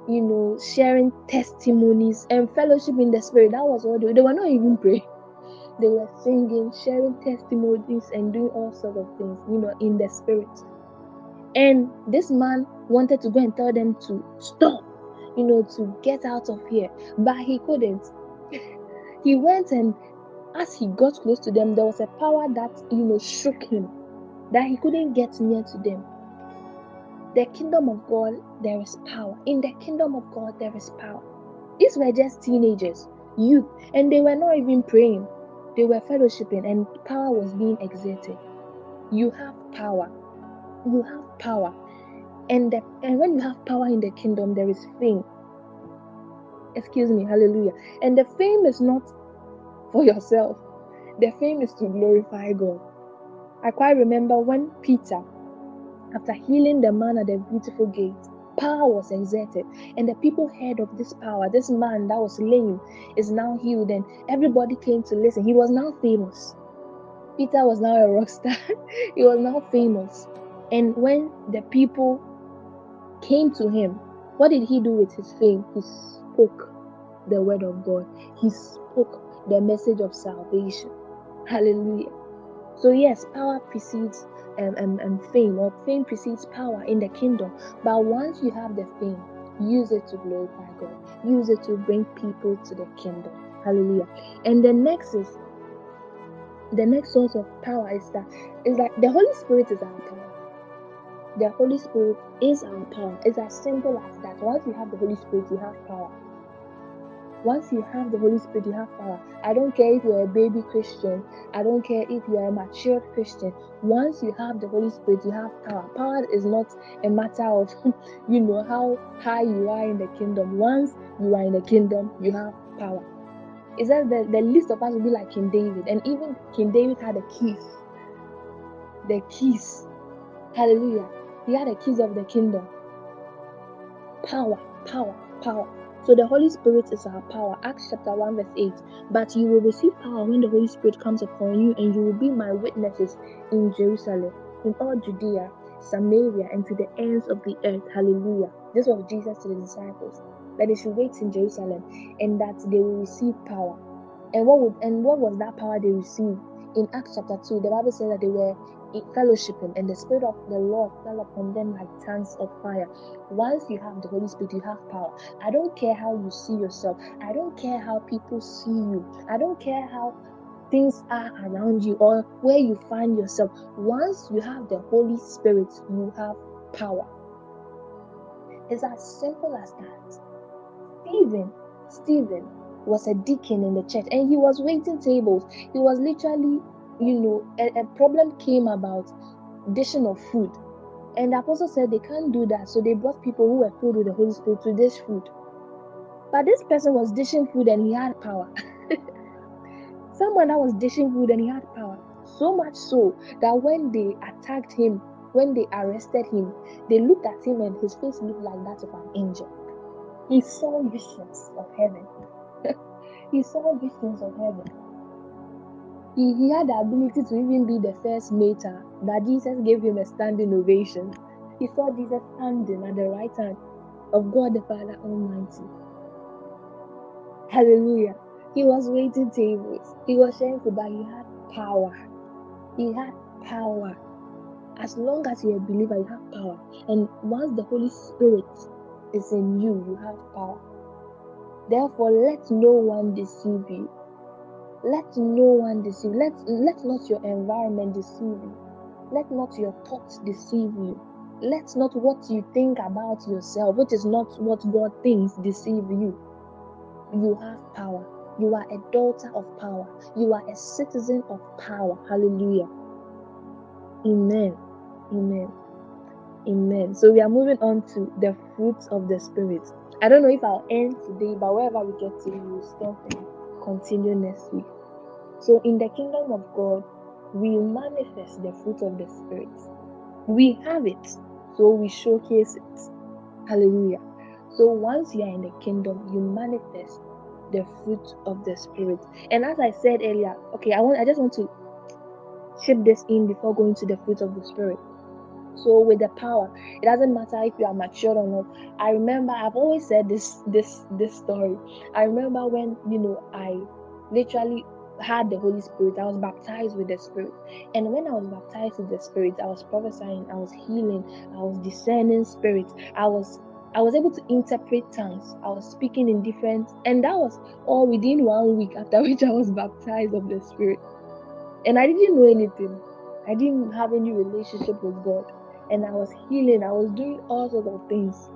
you know, sharing testimonies and fellowship in the spirit. That was what they, they were not even praying they were singing, sharing testimonies, and doing all sorts of things, you know, in the spirit. And this man wanted to go and tell them to stop, you know, to get out of here, but he couldn't. he went and as he got close to them, there was a power that, you know, shook him, that he couldn't get near to them. The kingdom of God, there is power. In the kingdom of God, there is power. These were just teenagers, youth, and they were not even praying. They were fellowshipping and power was being exerted. You have power. You have power. And, the, and when you have power in the kingdom, there is fame. Excuse me, hallelujah. And the fame is not for yourself, the fame is to glorify God. I quite remember when Peter, after healing the man at the beautiful gate, power was exerted and the people heard of this power. This man that was lame is now healed and everybody came to listen. He was now famous. Peter was now a rock star. [laughs] He was now famous. And when the people came to him what did he do with his fame? He spoke the word of god. He spoke the message of salvation. Hallelujah. So, yes, power precedes um, fame, or fame precedes power in the kingdom. But once you have the fame, use it to glorify God, use it to bring people to the kingdom. Hallelujah. And the next is the next source of power is that is that the Holy Spirit is our power. The Holy Spirit is our power. It's as simple as that. Once you have the Holy Spirit, you have power. Once you have the Holy Spirit, you have power. I don't care if you're a baby Christian. I don't care if you're a mature Christian. Once you have the Holy Spirit, you have power. Power is not a matter of, [laughs] you know, how high you are in the kingdom. Once you are in the kingdom, you have power. Says that the least of us will be like King David, and even King David had the keys. The keys. Hallelujah. He had the keys of the kingdom. Power, power, power. So the Holy Spirit is our power. Acts chapter 1, verse 8. But you will receive power when the Holy Spirit comes upon you, and you will be my witnesses in Jerusalem, in all Judea, Samaria, and to the ends of the earth. Hallelujah. This was Jesus to the disciples. That they should wait in Jerusalem and that they will receive power. And what would and what was that power they received? In Acts chapter 2, the Bible says that they were fellowshipping, and the Spirit of the Lord fell upon them like tongues of fire. Once you have the Holy Spirit, you have power. I don't care how you see yourself, I don't care how people see you, I don't care how things are around you or where you find yourself. Once you have the Holy Spirit, you have power. It's as simple as that. Stephen, Stephen was a deacon in the church and he was waiting tables. He was literally you know, a, a problem came about dishing of food. And the apostle said they can't do that. So they brought people who were filled with the Holy Spirit to dish food. But this person was dishing food and he had power. [laughs] Someone that was dishing food and he had power. So much so that when they attacked him, when they arrested him, they looked at him and his face looked like that of an angel. He saw visions of heaven. [laughs] he saw visions of heaven. He, he had the ability to even be the first martyr that Jesus gave him a standing ovation. He saw Jesus standing at the right hand of God the Father Almighty. Hallelujah. He was waiting tables. He was food, but he had power. He had power. As long as you're a believer, you have power. And once the Holy Spirit is in you, you have power. Therefore, let no one deceive you. Let no one deceive. Let, let not your environment deceive you. Let not your thoughts deceive you. Let not what you think about yourself, which is not what God thinks, deceive you. You have power. You are a daughter of power. You are a citizen of power. Hallelujah. Amen. Amen. Amen. So we are moving on to the fruits of the Spirit. I don't know if I'll end today, but wherever we get to, we will stop continue next week. So, in the kingdom of God, we manifest the fruit of the Spirit. We have it, so we showcase it. Hallelujah. So, once you are in the kingdom, you manifest the fruit of the Spirit. And as I said earlier, okay, I want, I just want to chip this in before going to the fruit of the Spirit. So with the power, it doesn't matter if you are mature or not. I remember I've always said this this this story. I remember when you know I literally had the Holy Spirit. I was baptized with the Spirit. And when I was baptized with the Spirit, I was prophesying, I was healing, I was discerning spirits, I was I was able to interpret tongues. I was speaking in different and that was all within one week after [laughs] which I was baptized of the Spirit. And I didn't know anything. I didn't have any relationship with God. And I was healing. I was doing all sorts of things.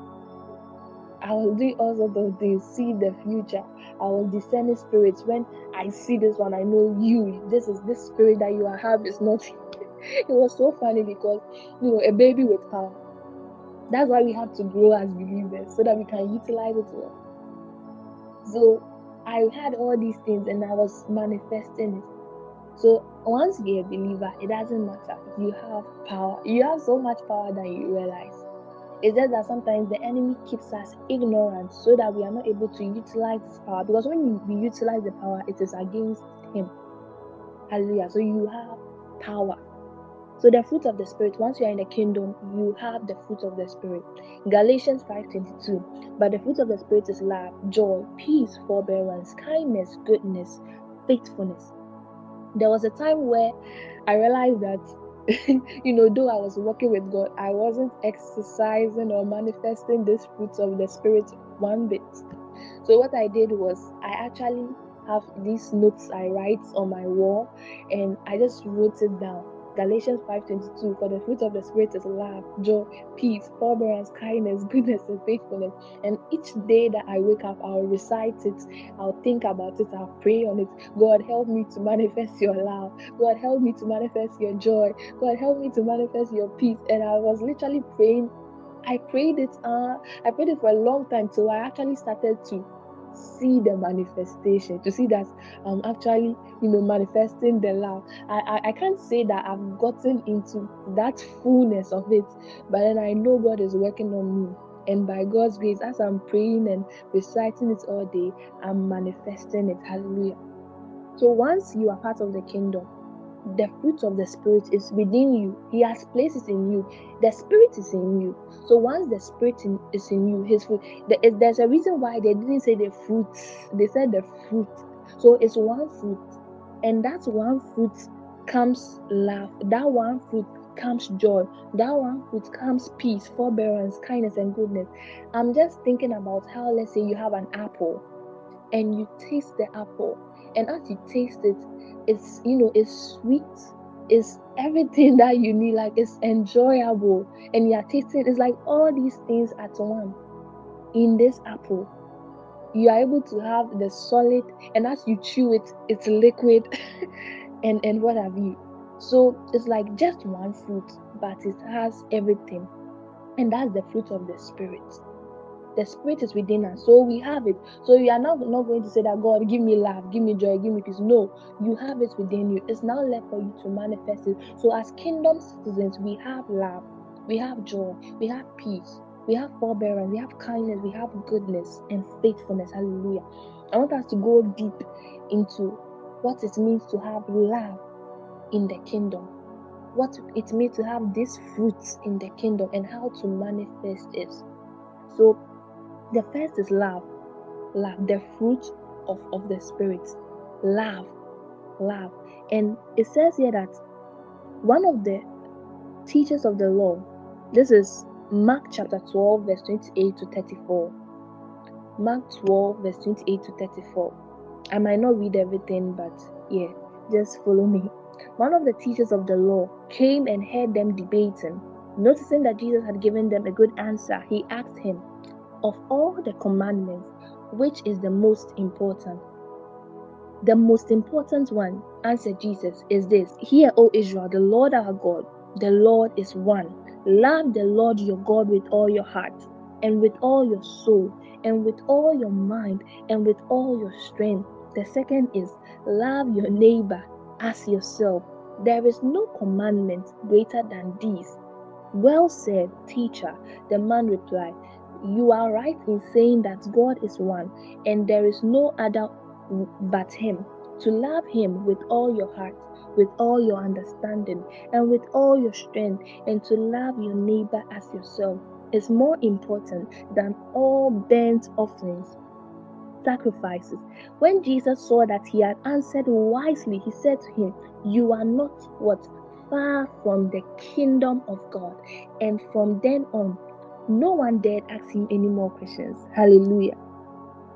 I was doing all sorts of things, see the future. I was discerning spirits. When I see this one, I know you. This is this spirit that you have is not. [laughs] it was so funny because you know a baby with power. That's why we have to grow as believers so that we can utilize it well. So I had all these things and I was manifesting it. So once you're a believer, it doesn't matter. You have power. You have so much power that you realize. It's just that sometimes the enemy keeps us ignorant so that we are not able to utilize this power. Because when we utilize the power, it is against him. Hallelujah. So you have power. So the fruit of the spirit, once you are in the kingdom, you have the fruit of the spirit. Galatians 5:22. But the fruit of the spirit is love, joy, peace, forbearance, kindness, goodness, faithfulness. There was a time where I realized that [laughs] you know, though I was working with God, I wasn't exercising or manifesting these fruits of the Spirit one bit. So, what I did was, I actually have these notes I write on my wall, and I just wrote it down. Galatians 5:22 For the fruit of the spirit is love, joy, peace, forbearance, kindness, goodness, and faithfulness. And each day that I wake up, I'll recite it, I'll think about it, I'll pray on it. God help me to manifest your love. God help me to manifest your joy. God help me to manifest your peace. And I was literally praying. I prayed it. Uh, I prayed it for a long time till I actually started to see the manifestation to see that i'm actually you know manifesting the love. I, I i can't say that i've gotten into that fullness of it but then i know god is working on me. And by god's grace as i'm praying and reciting it all day i'm manifesting it. Hallelujah. So once you are part of the kingdom the fruit of the spirit is within you. He has places in you. The spirit is in you. So once the spirit in, is in you his fruit there's a reason why they didn't say the fruit. They said the fruit. So it's one fruit. And that one fruit comes love. That one fruit comes joy. That one fruit comes peace forbearance kindness and goodness. I'm just thinking about how let's say you have an apple and you taste the apple and as you taste it it's you know it's sweet. It's everything [laughs] that you need like it's enjoyable. And you're tasting it's like all these things at one. In this apple you are able to have the solid and as you chew it it's liquid [laughs] and and what have you. So it's like just one fruit but it has everything. And that's the fruit of the spirit the spirit is within us. So we have it. So you are not not going to say that god give me love give me joy give me peace. No you have it within you. It's now left for you to manifest it. So as kingdom citizens we have love we have joy we have peace we have forbearance we have kindness we have goodness and faithfulness. Hallelujah. I want us to go deep into what it means to have love in the kingdom what it means to have these fruits in the kingdom and how to manifest it. So the first is love. Love, the fruit of, of the Spirit. Love. Love. And it says here that one of the teachers of the law, this is Mark chapter 12, verse 28 to 34. Mark 12, verse 28 to 34. I might not read everything, but yeah, just follow me. One of the teachers of the law came and heard them debating. Noticing that Jesus had given them a good answer, he asked him, of all the commandments, which is the most important? The most important one, answered Jesus, is this Hear, O Israel, the Lord our God, the Lord is one. Love the Lord your God with all your heart, and with all your soul, and with all your mind, and with all your strength. The second is love your neighbor as yourself. There is no commandment greater than these. Well said, teacher, the man replied. You are right in saying that God is one and there is no other but Him. To love Him with all your heart, with all your understanding, and with all your strength, and to love your neighbor as yourself is more important than all burnt offerings, sacrifices. When Jesus saw that he had answered wisely, he said to him, You are not what? Far from the kingdom of God. And from then on, no one dared ask him any more questions. Hallelujah.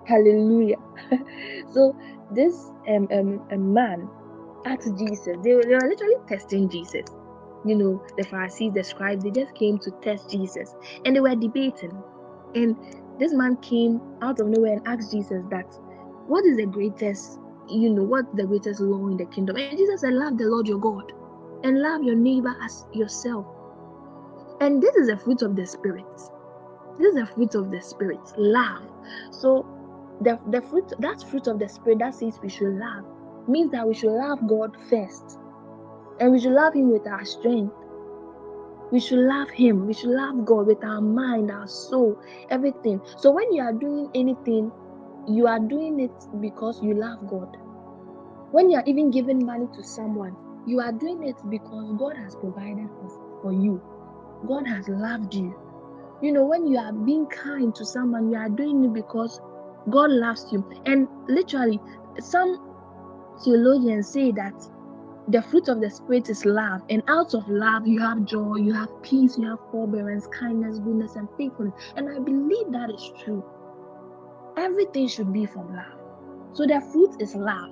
Hallelujah. [laughs] so this um, um, man asked Jesus, they were, they were literally testing Jesus. You know, the Pharisees, the scribes, they just came to test Jesus and they were debating. And this man came out of nowhere and asked Jesus that, what is the greatest, you know, what the greatest law in the kingdom? And Jesus said, love the Lord your God and love your neighbor as yourself. And this is a fruit of the Spirit. This is the fruit of the Spirit, love. So, the, the fruit, that fruit of the Spirit that says we should love, means that we should love God first. And we should love Him with our strength. We should love Him. We should love God with our mind, our soul, everything. So, when you are doing anything, you are doing it because you love God. When you are even giving money to someone, you are doing it because God has provided for you. God has loved you. You know, when you are being kind to someone, you are doing it because God loves you. And literally, some theologians say that the fruit of the spirit is love. And out of love you have joy you have peace you have forbearance kindness goodness and faithfulness. And i believe that is true. Everything should be from love. So the fruit is love.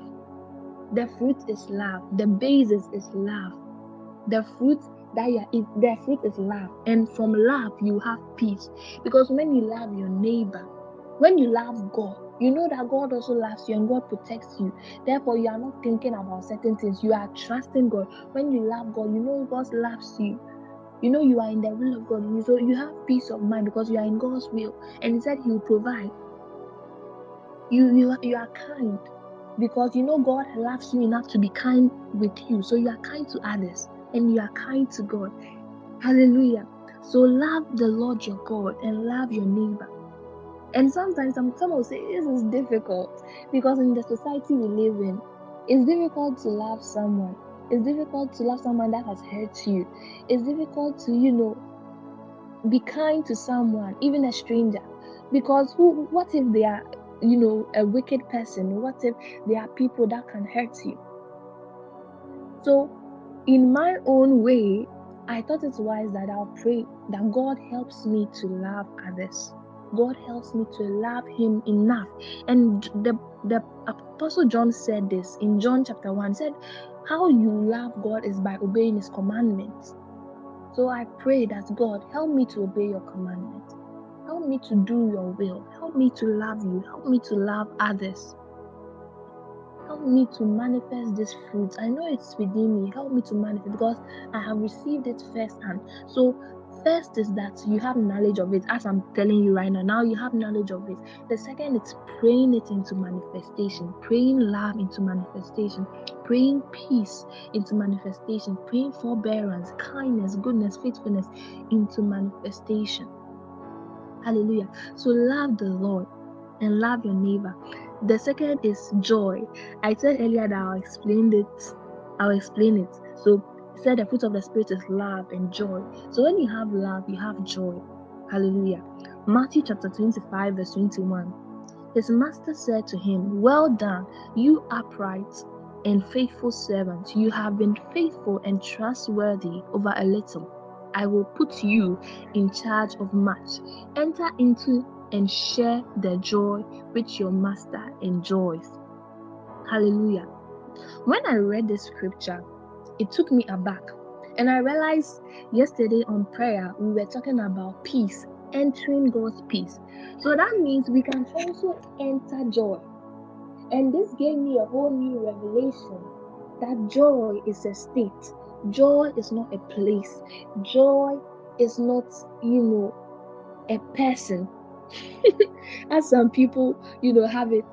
The fruit is love. The basis is love. The fruit that you are, the fruit is love and from love you have peace because when you love your neighbor when you love god you know that God also loves you and God protects you. Therefore, you are not thinking about certain things. You are trusting God. When you love God, you know God loves you. You know you are in the will of God. So you have peace of mind because you are in God's will. And He said He will provide. You, you, you are kind because you know God loves you enough to be kind with you. So you are kind to others and you are kind to God. Hallelujah. So love the Lord your God and love your neighbor. And sometimes some someone will say this is difficult because in the society we live in, it's difficult to love someone. It's difficult to love someone that has hurt you. It's difficult to, you know, be kind to someone, even a stranger. Because who what if they are, you know, a wicked person? What if they are people that can hurt you? So in my own way, I thought it's wise that I'll pray that God helps me to love others. God helps me to love him enough. And the the apostle John said this in John chapter 1 said, How you love God is by obeying his commandments. So I pray that God help me to obey your commandments. Help me to do your will. Help me to love you. Help me to love others. Help me to manifest this fruit. I know it's within me. Help me to manifest because I have received it firsthand. So first is that you have knowledge of it as i'm telling you right now. Now you have knowledge of it. The second is praying it into manifestation. Praying love into manifestation. Praying peace into manifestation. Praying forbearance kindness goodness faithfulness into manifestation. Hallelujah. So love the lord and love your neighbor the second is joy i said earlier that i'll explain it i'll explain it so said the fruit of the spirit is love and joy. So when you have love, you have joy. Hallelujah. Matthew chapter 25, verse 21. His master said to him, Well done, you upright and faithful servant. You have been faithful and trustworthy over a little. I will put you in charge of much. Enter into and share the joy which your master enjoys. Hallelujah. When I read this scripture, it took me aback. And I realized yesterday on prayer, we were talking about peace, entering God's peace. So that means we can also enter joy. And this gave me a whole new revelation that joy is a state, joy is not a place, joy is not, you know, a person. As some people, you know, have it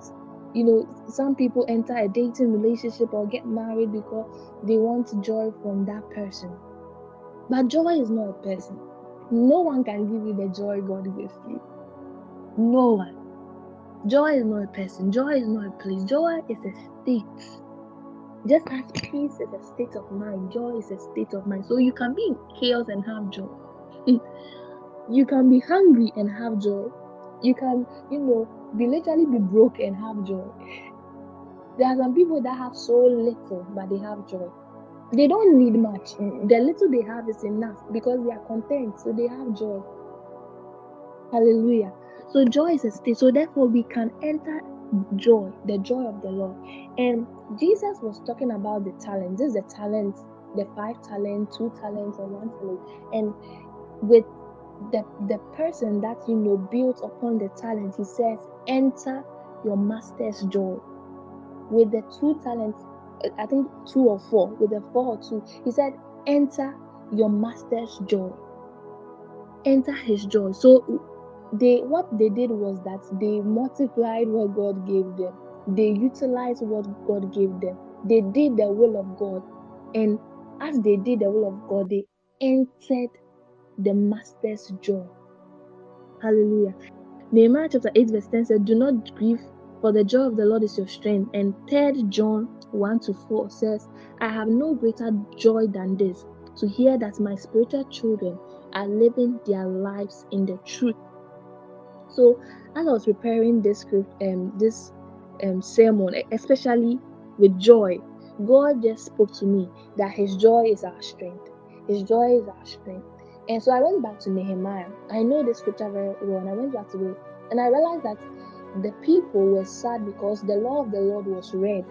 you know, some people enter a dating relationship or get married because they want joy from that person. But joy is not a person. No one can give you the joy God gives you. No one. Joy is not a person. Joy is not a place. Joy is a state. Just as peace is a state of mind, joy is a state of mind. So you can be in chaos and have joy. [laughs] you can be hungry and have joy. You can, you know, be literally be broke and have joy. There are some people that have so little, but they have joy. They don't need much. The little they have is enough because they are content, so they have joy. Hallelujah. So joy is a state. So therefore, we can enter joy, the joy of the Lord. And Jesus was talking about the talent. This is the talent, the five talents, two talents, and one talent. And with the the person that you know built upon the talent, he says, enter your master's joy. With the two talents, I think two or four, with the four or two, he said, enter your master's joy. Enter his joy. So they what they did was that they multiplied what God gave them. They utilized what God gave them. They did the will of God. And as they did the will of God, they entered the master's joy. Hallelujah. Nehemiah chapter 8, verse 10 said, Do not grieve, for the joy of the Lord is your strength. And 3 John 1 to 4 says, I have no greater joy than this, to hear that my spiritual children are living their lives in the truth. So, as I was preparing this script, um, this um, sermon, especially with joy. God just spoke to me that His joy is our strength. His joy is our strength. And so I went back to Nehemiah. I know the scripture very well, and I went back to it, and I realized that the people were sad because the law of the Lord was read,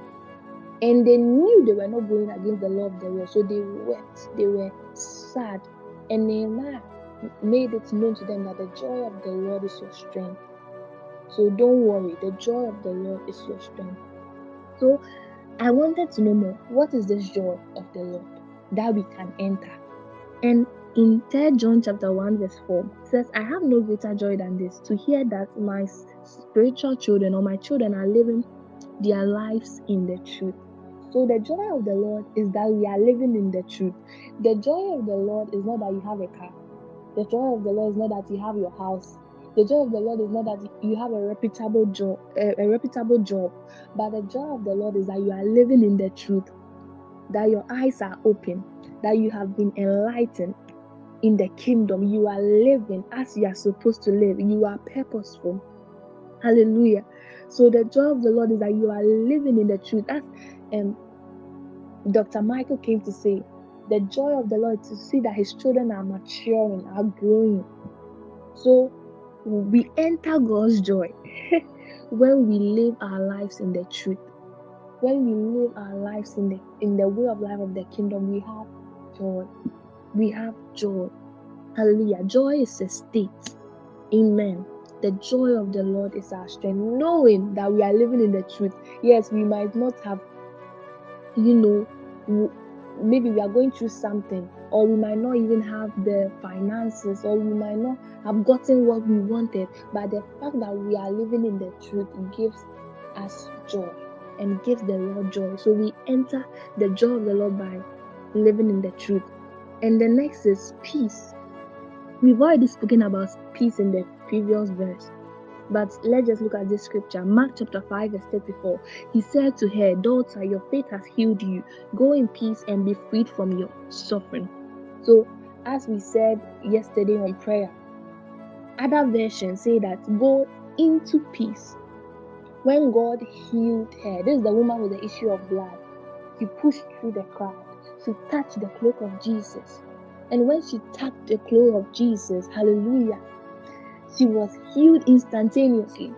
and they knew they were not going against the law of the Lord, so they wept, they were sad, and Nehemiah made it known to them that the joy of the Lord is your strength. So don't worry, the joy of the Lord is your strength. So I wanted to know more. What is this joy of the Lord that we can enter? And in 3 John chapter 1 verse 4 says, I have no greater joy than this to hear that my spiritual children or my children are living their lives in the truth. So the joy of the Lord is that we are living in the truth. The joy of the Lord is not that you have a car. The joy of the Lord is not that you have your house. The joy of the Lord is not that you have a reputable job, a, a reputable job, but the joy of the Lord is that you are living in the truth, that your eyes are open, that you have been enlightened in the kingdom. You are living as you are supposed to live. You are purposeful. Hallelujah. So the joy of the Lord is that you are living in the truth. As um, Dr. Michael came to say, the joy of the Lord to see that his children are maturing, are growing. So we enter God's joy [laughs] when we live our lives in the truth. When we live our lives in the in the way of life of the kingdom, we have joy. We have joy. Hallelujah. Joy is a state. Amen. The joy of the Lord is our strength, knowing that we are living in the truth. Yes, we might not have, you know, maybe we are going through something, or we might not even have the finances, or we might not have gotten what we wanted. But the fact that we are living in the truth gives us joy and gives the Lord joy. So we enter the joy of the Lord by living in the truth. And the next is peace. We've already spoken about peace in the previous verse. But let's just look at this scripture. Mark chapter 5, verse 34. He said to her, Daughter, your faith has healed you. Go in peace and be freed from your suffering. So, as we said yesterday on prayer, other versions say that go into peace. When God healed her, this is the woman with the issue of blood. He pushed through the crowd. She touched the cloak of Jesus. And when she touched the cloak of Jesus, hallelujah, she was healed instantaneously.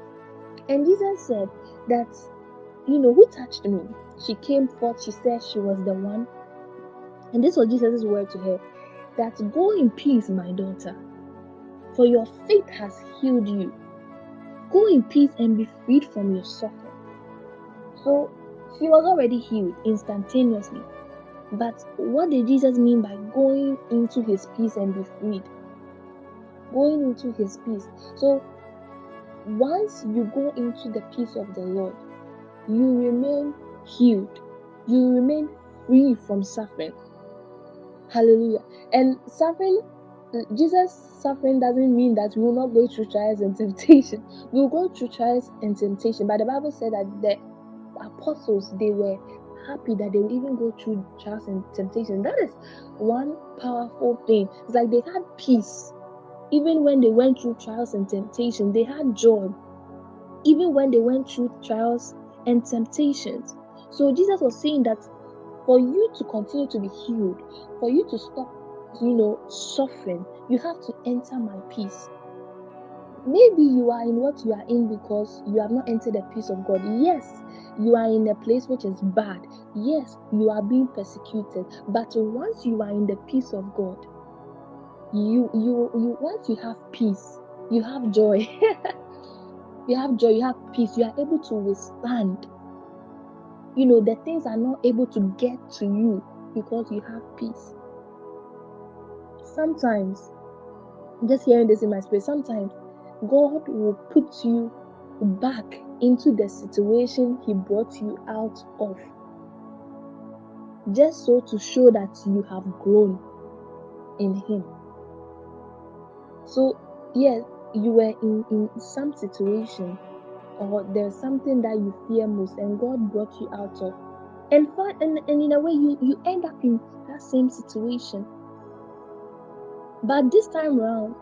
And Jesus said that, you know, who touched me? She came forth, she said she was the one. And this was Jesus' word to her that go in peace, my daughter, for your faith has healed you. Go in peace and be freed from your suffering. So she was already healed instantaneously. But what did Jesus mean by going into his peace and be freed? going into his peace. So once you go into the peace of the Lord, you remain healed, you remain free from suffering. Hallelujah. And suffering, Jesus' suffering doesn't mean that we will not go through trials and [laughs] temptation. We will go through trials and temptation. But the Bible said that the apostles they were happy that they will even go through trials and temptation. That is one powerful thing. It's like they had peace even when they went through trials and temptation, they had joy. Even when they went through trials and temptations. So Jesus was saying that for you to continue to be healed, for you to stop, you know, suffering, you have to enter my peace. Maybe you are in what you are in because you have not entered the peace of God. Yes, you are in a place which is bad. Yes, you are being persecuted. But once you are in the peace of God, you you you once you have peace you have joy [laughs] you have joy you have peace you are able to withstand you know the things are not able to get to you because you have peace sometimes I'm just hearing this in my spirit sometimes god will put you back into the situation he brought you out of just so to show that you have grown in him So, yes, you were in, in some situation or there's something that you fear most and God brought you out of. And, and, and in a way, you, you end up in that same situation. But this time around,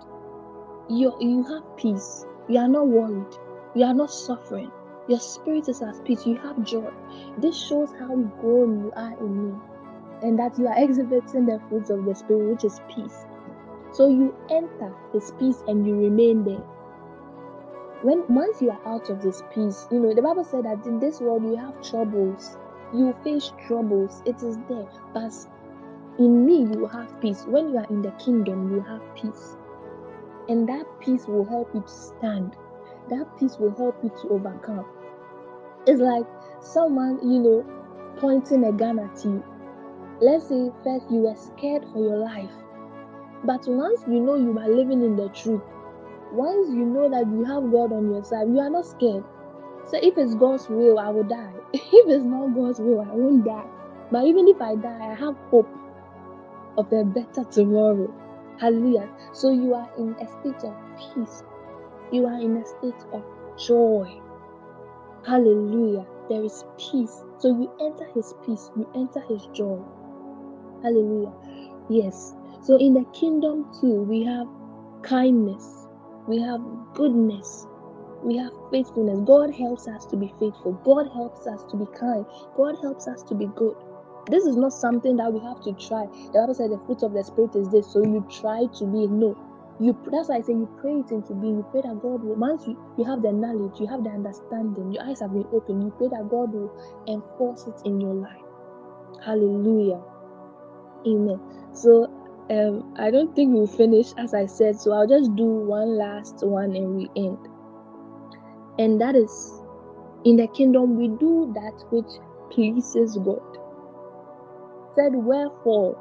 you, you have peace. You are not worried. You are not suffering. Your spirit is at peace. You have joy. This shows how grown you are in me and that you are exhibiting the fruits of the Spirit, which is peace. So you enter His peace and you remain there. When once you are out of this peace, you know the Bible said that in this world you have troubles, you face troubles. It is there, but in me you have peace. When you are in the kingdom, you have peace, and that peace will help you to stand. That peace will help you to overcome. It's like someone, you know, pointing a gun at you. Let's say first you were scared for your life. But once you know you are living in the truth once you know that you have god on your side you are not scared. So if it's god's will i will die. [laughs] If it's not god's will i won't die. But even if i die i have hope of a better tomorrow hallelujah so you are in a state of peace you are in a state of joy hallelujah there is peace so you enter his peace you enter his joy Hallelujah. Yes. So in the kingdom too, we have kindness, we have goodness, we have faithfulness. God helps us to be faithful. God helps us to be kind. God helps us to be good. This is not something that we have to try. The Bible said the fruit of the spirit is this, so you try to be no. You that's why I say you pray it into being. You pray that God will once you, you have the knowledge, you have the understanding, your eyes have been opened, you pray that God will enforce it in your life. Hallelujah. Amen. So um, I don't think we'll finish as I said, so I'll just do one last one and we end. And that is in the kingdom we do that which pleases God. Said wherefore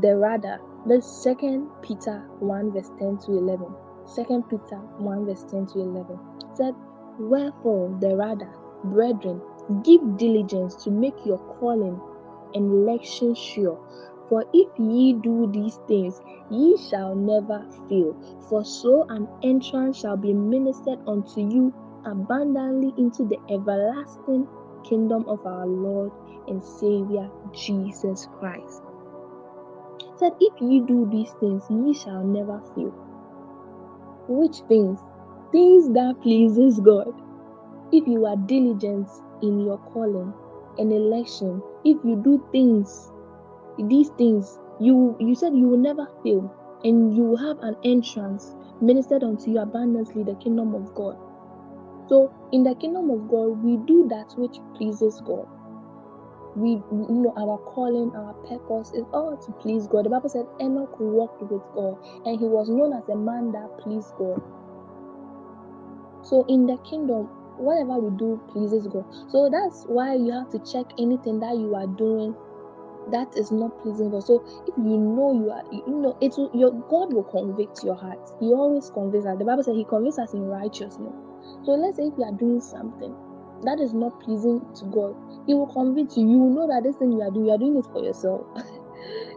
the rather that's second Peter 1 verse 10 to 11. Second Peter 1 verse 10 to 11 said, Wherefore the rather, brethren, give diligence to make your calling and election sure. For if ye do these things, ye shall never fail. For so an entrance shall be ministered unto you abundantly into the everlasting kingdom of our Lord and Savior Jesus Christ. Said, if ye do these things, ye shall never fail. Which things? Things that pleases God. If you are diligent in your calling and election, if you do things, these things you you said you will never fail and you will have an entrance ministered unto you abundantly the kingdom of god so in the kingdom of god we do that which pleases god we you know our calling our purpose is all to please god the bible said enoch walked with god and he was known as a man that pleased god so in the kingdom whatever we do pleases god so that's why you have to check anything that you are doing that is not pleasing God. So if you know you are, you know, it will, your God will convict your heart. He always convicts us. The Bible says He convicts us in righteousness. So let's say if you are doing something that is not pleasing to God, He will convict you. You will know that this thing you are doing, you are doing it for yourself. [laughs]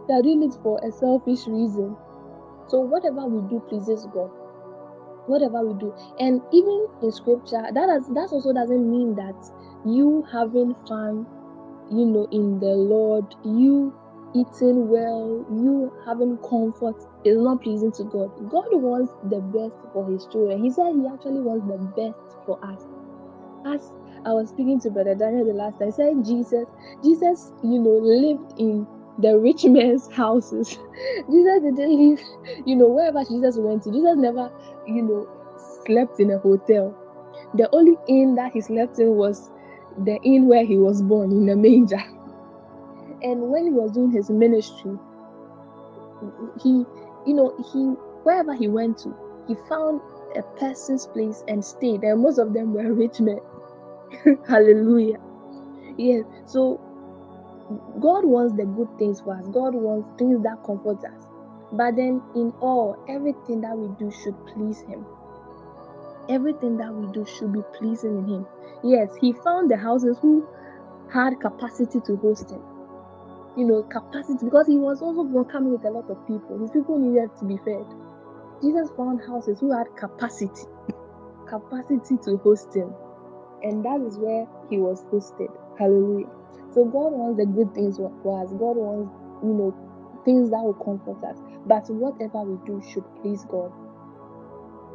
you are doing it for a selfish reason. So whatever we do pleases God. Whatever we do, and even in scripture, that has, that also doesn't mean that you having fun you know, in the Lord, you eating well, you having comfort is not pleasing to God. God wants the best for His children. He said He actually wants the best for us. As I was speaking to Brother Daniel the last time, I said Jesus, Jesus, you know, lived in the rich [laughs] man's houses. Jesus didn't live, you know, wherever Jesus went to. Jesus never, you know, slept in a hotel. The only inn that he slept in was the inn where he was born in a manger. And when he was doing his ministry, he, you know, he wherever he went to, he found a person's place and stayed. And most of them were rich men. [laughs] Hallelujah. Yes. So God wants the good things for us. God wants things that comfort us. But then in all, everything that we do should please him. Everything that we do should be pleasing in him. Yes, he found the houses who had capacity to host him. You know, capacity because he was also coming with a lot of people. His people needed to be fed. Jesus found houses who had capacity, [laughs] capacity to host him. And that is where he was hosted. Hallelujah. So God wants the good things for us. God wants, you know, things that will comfort us. But whatever we do should please God.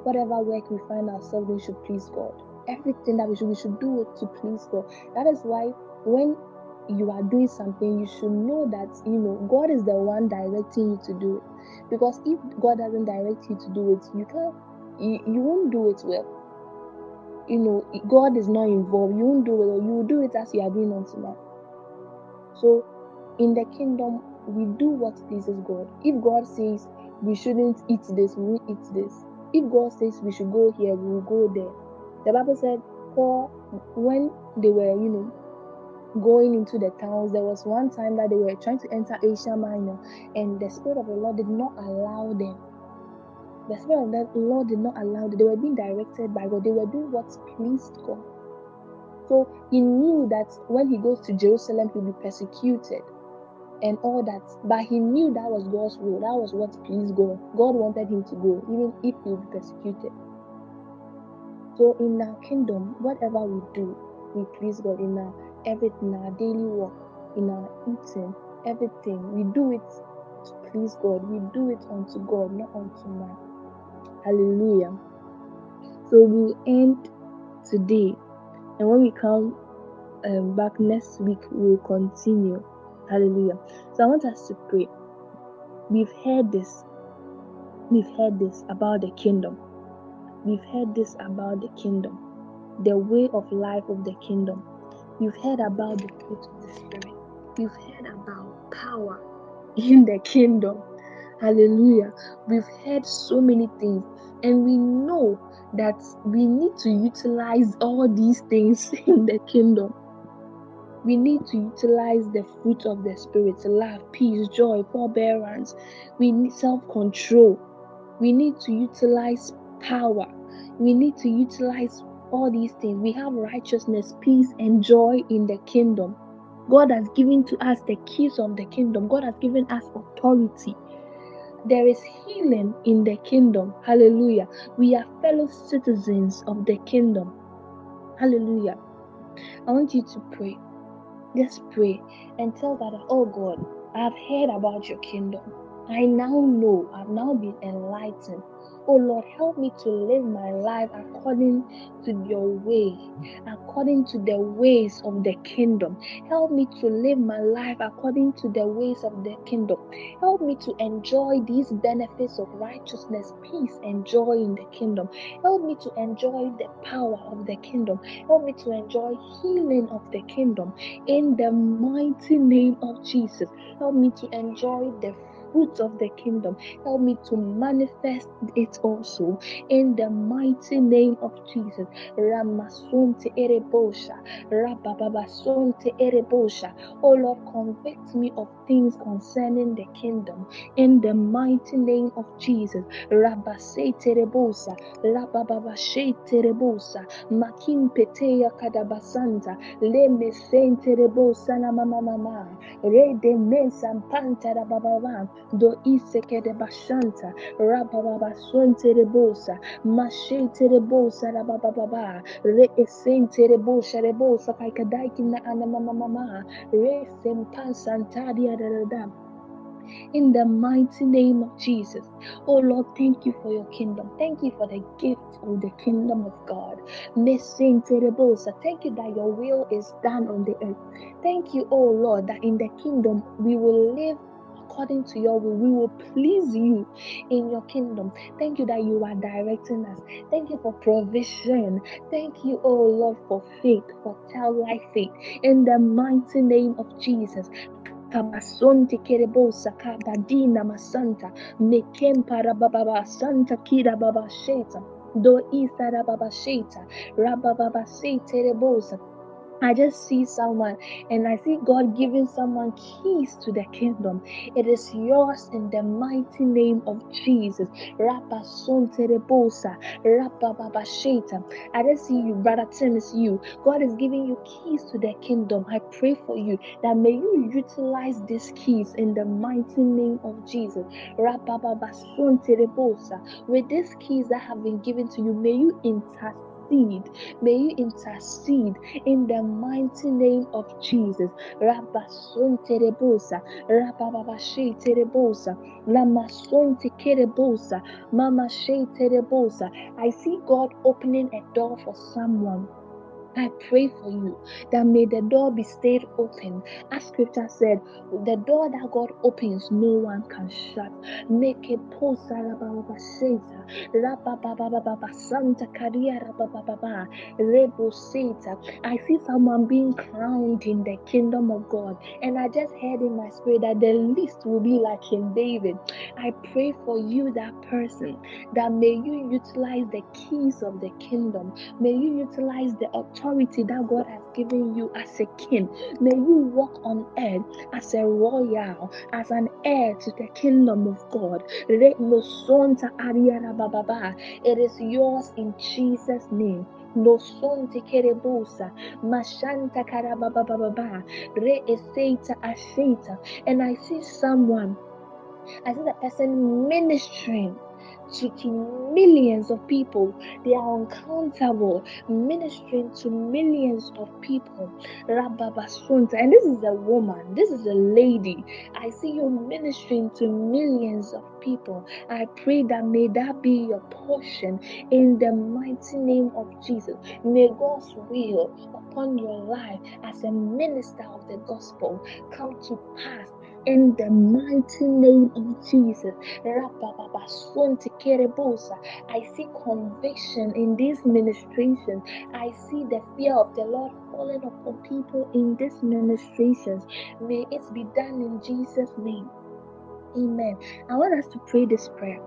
Whatever work we find ourselves in should please God. everything that we should we should do it to please God. That is why when you are doing something, you should know that you know God is the one directing you to do it. Because if God doesn't direct you to do it, you can't you, you won't do it well. You know, God is not involved, you won't do it, or you will do it as you are doing unto now. So in the kingdom, we do what pleases God. If God says we shouldn't eat this, we will eat this. If God says we should go here, we will go there. The Bible said, Paul, when they were, you know, going into the towns, there was one time that they were trying to enter Asia Minor, and the Spirit of the Lord did not allow them. The Spirit of the Lord did not allow them. They were being directed by God. They were doing what pleased God. So he knew that when he goes to Jerusalem, he'll be persecuted and all that. But he knew that was God's will. That was what pleased God. God wanted him to go, even if he would be persecuted. So in our kingdom, whatever we do, we please God in our everything, our daily work, in our eating, everything. We do it to please God. We do it unto God, not unto man. Hallelujah. So we'll end today. And when we come um, back next week, we'll continue. Hallelujah. So I want us to pray. We've heard this. We've heard this about the kingdom. We've heard this about the kingdom, the way of life of the kingdom. We've heard about the fruit of the Spirit. You've heard about power in the kingdom. Hallelujah. We've heard so many things, and we know that we need to utilize all these things [laughs] in the kingdom. We need to utilize the fruit of the Spirit love, peace, joy, forbearance. We need self control. We need to utilize power. We need to utilize all these things. We have righteousness, peace, and joy in the kingdom. God has given to us the keys of the kingdom. God has given us authority. There is healing in the kingdom. Hallelujah. We are fellow citizens of the kingdom. Hallelujah. I want you to pray. Just pray and tell God, oh God, I've heard about your kingdom. I now know, I've now been enlightened. Oh Lord, help me to live my life according to your way, according to the ways of the kingdom. Help me to live my life according to the ways of the kingdom. Help me to enjoy these benefits of righteousness, peace, and joy in the kingdom. Help me to enjoy the power of the kingdom. Help me to enjoy healing of the kingdom in the mighty name of Jesus. Help me to enjoy the fruit of the kingdom. Help me to manifest it also in the mighty name of Jesus. Ramasunte erebosha, rabababasonte erebosha. Oh Lord, convict me of things concerning the kingdom in the mighty name of Jesus. Rabase terebosa, rabababashe terebosa, makin peteya kadabasanta, leme sente rebosa na mama mama, re de mesa panta do iseke de bashanta, rabababa sonte rebosa, mashe terebosa rabababa, re esente rebosa rebosa kaikadaiki na ana mama mama, re sempa santadia da da da in the mighty name of Jesus. Oh Lord, thank you for your kingdom. Thank you for the gift of the kingdom of God. Thank you that your will is done on the earth. Thank you, oh Lord, that in the kingdom we will live according to your will. We will please you in your kingdom. Thank you that you are directing us. Thank you for provision. Thank you, oh Lord, for faith, for childlike faith. In the mighty name of Jesus. Masanta santa kira baba sheta do rababa sheta rababa rebosa I just see someone and I see God giving someone keys to the kingdom. It is yours in the mighty name of Jesus. Rapa Sonterebosa, Rapa Babasheta. I just see you, Brother Tim, it's you. God is giving you keys to the kingdom. I pray for you that may you utilize these keys in the mighty name of Jesus. Rapa Babasonterebosa. With these keys that have been given to you, may you intercede intercede. May you intercede in the mighty name of Jesus. Rabasun terebosa, rababashi terebosa, lamasun tekerebosa, mama she terebosa. I see God opening a door for someone. I pray for you that may the door be stayed open. As scripture said, the door that God opens, no one can shut. Make a post Santa Caria Rebo Seta. I see someone being crowned in the kingdom of God, and I just heard in my spirit that the list will be like King David. I pray for you, that person, that may you utilize the keys of the kingdom May you utilize the that God has given you as a king. May you walk on earth as a royal, as an heir to the kingdom of God. It is yours in Jesus' name. No son te kerebusa, mashanta karabababa, re eseta asheta. And I see someone, I see the person ministering to, to millions of people. They are uncountable, ministering to millions of people. Rababasunta. And this is a woman, this is a lady. I see you ministering to millions of people. I pray that may that be your portion in the mighty name of Jesus. May God's will upon your life as a minister of the gospel come to pass in the mighty name of Jesus. I see conviction in this ministration. I see the fear of the Lord falling upon people in these ministrations. May it be done in Jesus' name. Amen. I want us to pray this prayer.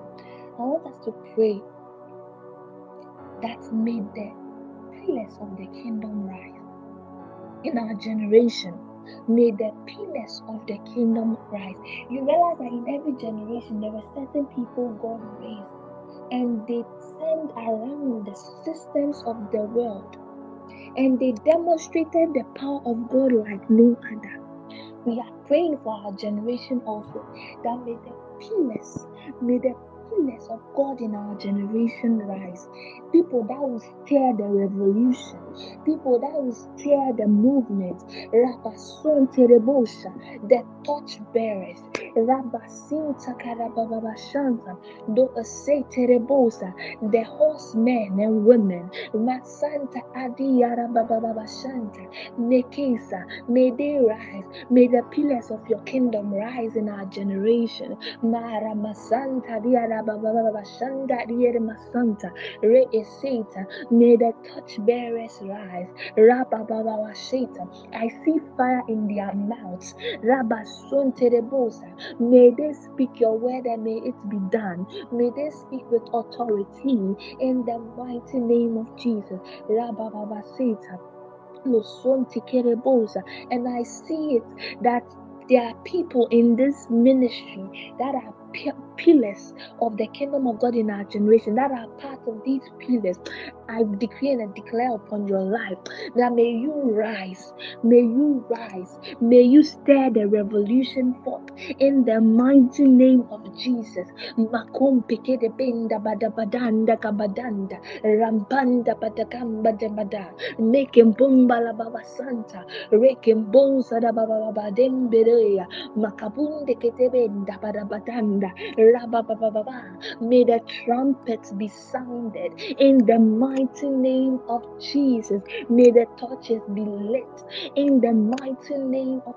I want us to pray that may the pillars of the kingdom rise in our generation. May the pillars of the kingdom rise. You realize that in every generation there were certain people God raised and they turned around the systems of the world and they demonstrated the power of God like no other. We are praying for our generation also that may the pillars, may the of God in our generation rise. People that will steer the revolution, people that will steer the movement. Rabason Terebosha, the torch bearers. Rabasin Takarababashanta, say Terebosa, the horsemen and women. Masanta Adiyarababashanta, Nekisa, may they rise. May the pillars of your kingdom rise in our generation. Mara Masanta Diarababashanda Diermasanta, Re Eseta, may the touch bearers rise. Rabababasheta, I see fire in their mouths. Rabasunterebosa, may they speak your word and may it be done. May they speak with authority in the mighty name of Jesus. Rabababaseta. And I see it that there are people in this ministry that are pillars of the kingdom of God in our generation, that are part of these pillars. I decree and I declare upon your life that may you rise, may you rise, may you stir the revolution forth in the mighty name of Jesus. Makom pikede benda badabadanda kabadanda rambanda badagamba debada making bumbala baba da baba baba rabababa may the trumpets be sounded in the mighty name of Jesus. May the torches be lit in the mighty name of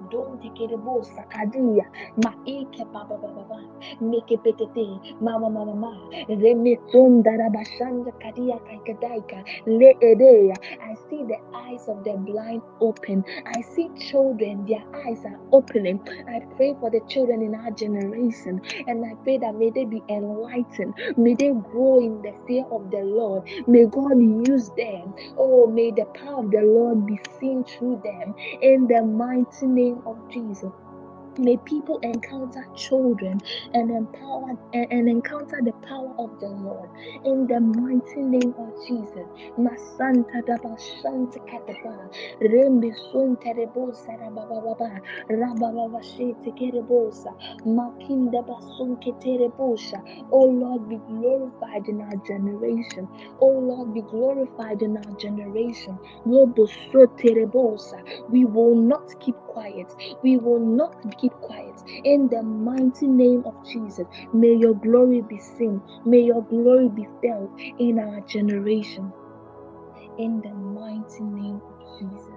mamadonte kerebosa kadia. Maike baba baba baba. Make petete. Mama mama rabashanda kadia kaikadaika. Le edeya. I see the eyes of the blind open. I see children, their eyes are opening. I pray for the children in our generation. And I pray that may they be enlightened. May they grow in the fear of the Lord. May God use them. Oh, may the power of the Lord be seen through them. In the mighty name of Jesus. May people encounter children and empower and, and, encounter the power of the Lord in the mighty name of Jesus. Masanta daba shanta kataba rembi sun terebosa rabababa rabababa shete kerebosa makinda basun keterebosa. Oh Lord, be glorified in our generation. Oh Lord, be glorified in our generation. We will not keep quiet. We will not keep quiet. In the mighty name of Jesus, may your glory be seen. May your glory be felt in our generation. In the mighty name of Jesus.